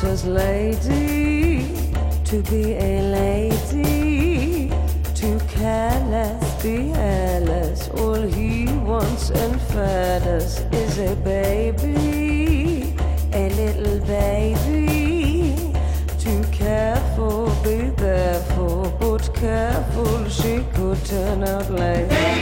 His lady to be a lady? To careless, be hairless. All he wants and feathers is a baby, a little baby. Too careful, be careful, but careful, she could turn out late.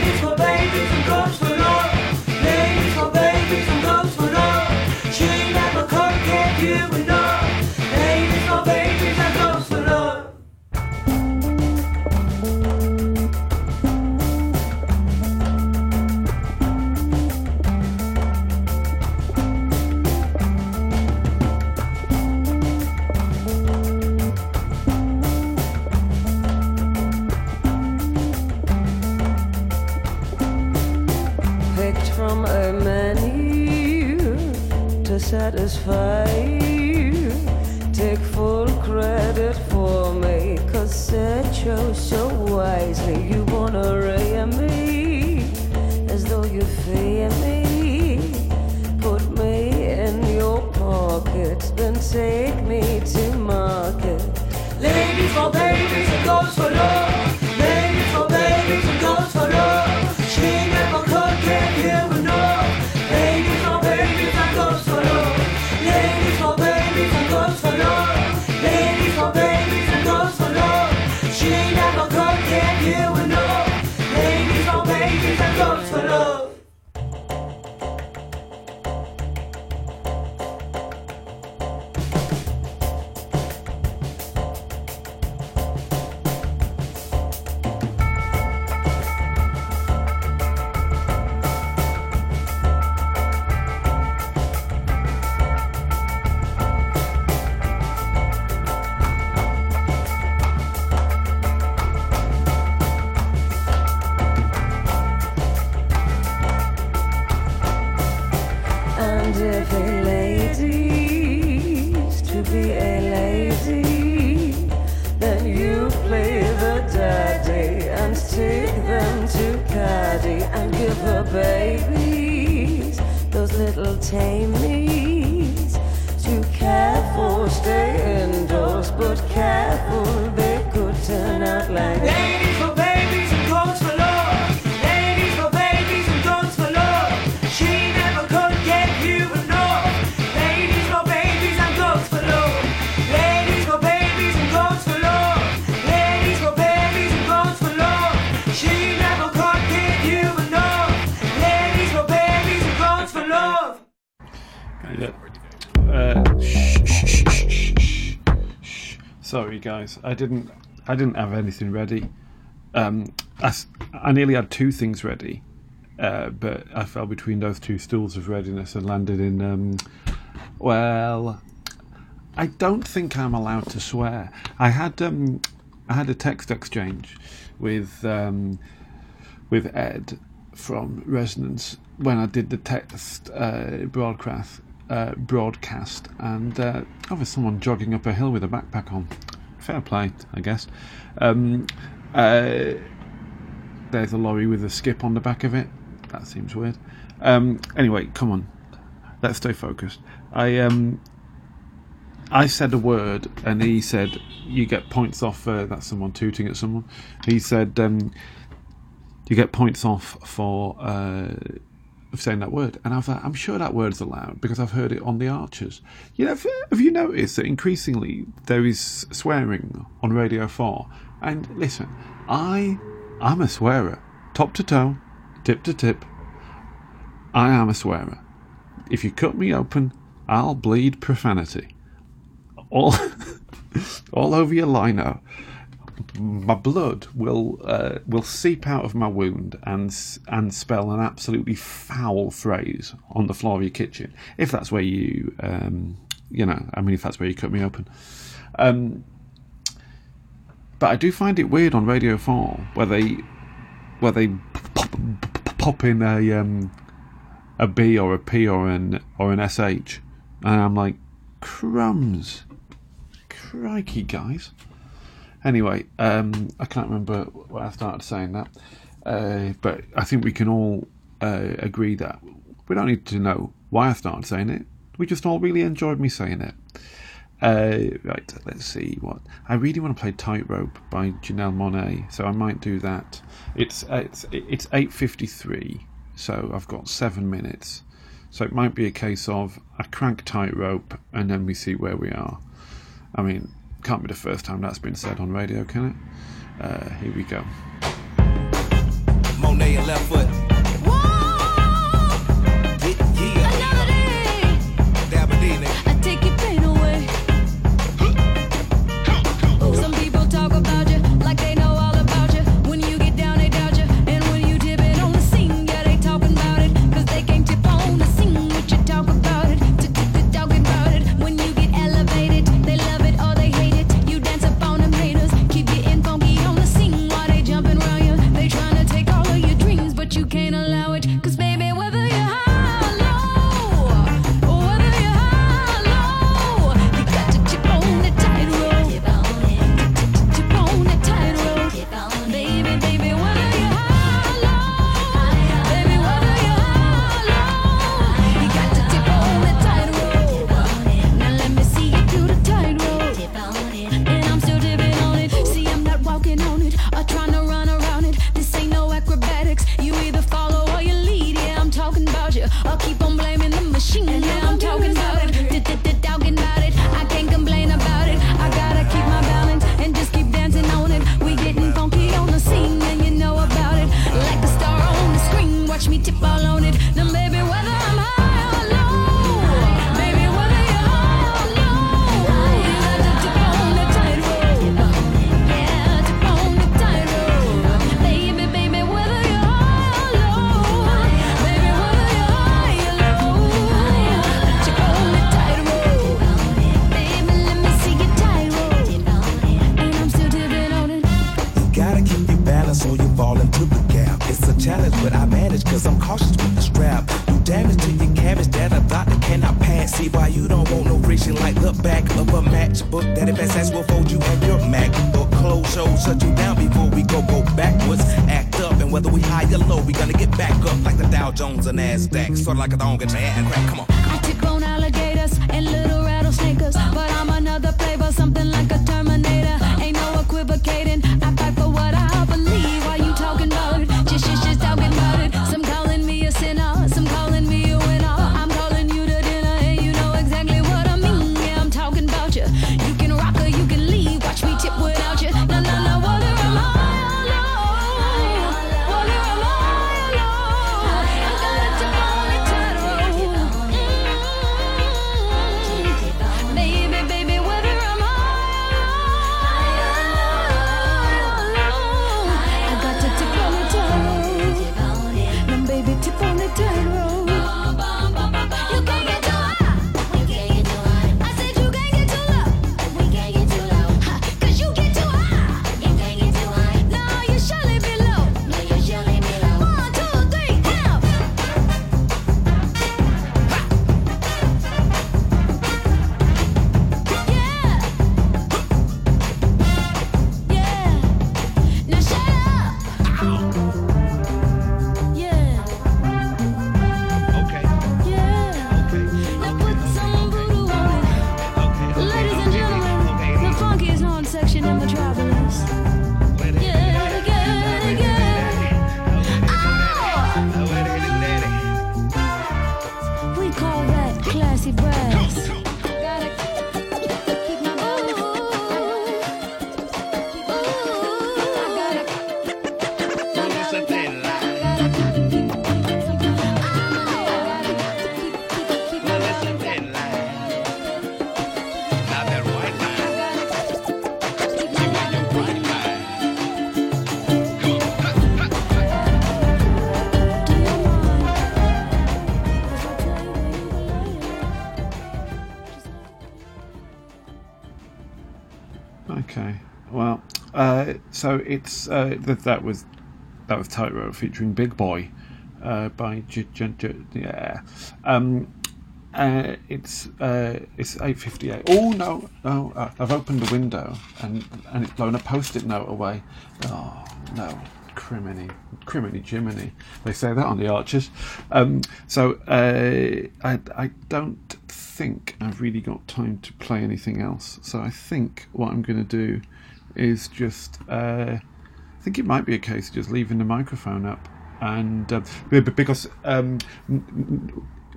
Guys. I didn't. I didn't have anything ready. Um, I, I nearly had two things ready, uh, but I fell between those two stools of readiness and landed in. Um, well, I don't think I'm allowed to swear. I had um, I had a text exchange with um, with Ed from Resonance when I did the text uh, broadcast uh, broadcast, and uh, oh, someone jogging up a hill with a backpack on. Fair play, I guess. Um, uh, there's a lorry with a skip on the back of it. That seems weird. Um, anyway, come on, let's stay focused. I um, I said a word, and he said, "You get points off." Uh, that's someone tooting at someone. He said, um, "You get points off for uh, of saying that word." And "I'm sure that word's allowed because I've heard it on the Archers." You know, have, you noticed that increasingly there is swearing on Radio Four? And listen, I, I'm a swearer, top to toe, tip to tip. I am a swearer. If you cut me open, I'll bleed profanity all (laughs) all over your lino. My blood will uh, will seep out of my wound and and spell an absolutely foul phrase on the floor of your kitchen. If that's where you um, you know, I mean, if that's where you cut me open. Um, but I do find it weird on Radio Four where they where they pop, pop in a um, a B or a P or an or an SH, and I'm like, crumbs. Crikey, guys. Anyway, um, I can't remember why I started saying that, uh, but I think we can all uh, agree that we don't need to know why I started saying it. We just all really enjoyed me saying it. Uh, right, let's see what I really want to play Tightrope by Janelle Monáe, so I might do that. It's uh, it's it's eight fifty three, so I've got seven minutes. So it might be a case of I crank Tightrope and then we see where we are. I mean, can't be the first time that's been said on radio, can it? Uh, here we go. Monáe left foot. Shows shut you down before we go go backwards. Act up and whether we high or low, we gonna get back up like the Dow Jones and Nasdaq. Sort of like a dog get your hand crack. Come on. I tick on alligators and little rattlesnakers, but I'm another flavor, something like a Terminator. So it's uh, th- that was that was Tightrope featuring Big Boi uh, by J- J- J- yeah. Um, uh, it's uh, it's eight fifty eight. Oh no, no! Uh, I've opened the window and and it's blown a post-it note away. Oh no! Criminy, criminy, Jiminy. They say that on the Archers. Um, so uh, I I don't think I've really got time to play anything else. So I think what I'm going to do is just. Uh, I think it might be a case of just leaving the microphone up, and uh, because um,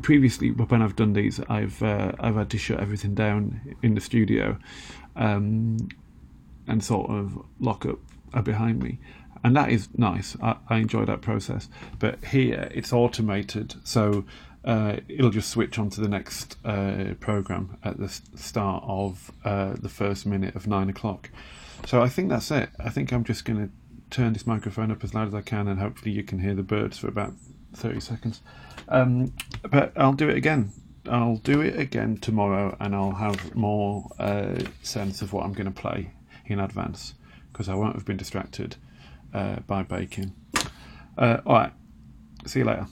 previously when I've done these, I've uh, I've had to shut everything down in the studio, um, and sort of lock up behind me, and that is nice. I, I enjoy that process. But here it's automated, so uh, it'll just switch on to the next uh, program at the start of uh, the first minute of nine o'clock. So I think that's it. I think I'm just going to turn this microphone up as loud as I can, and hopefully you can hear the birds for about thirty seconds. Um, but I'll do it again. I'll do it again tomorrow, and I'll have more uh, sense of what I'm going to play in advance because I won't have been distracted uh, by baking. Uh, all right. See you later.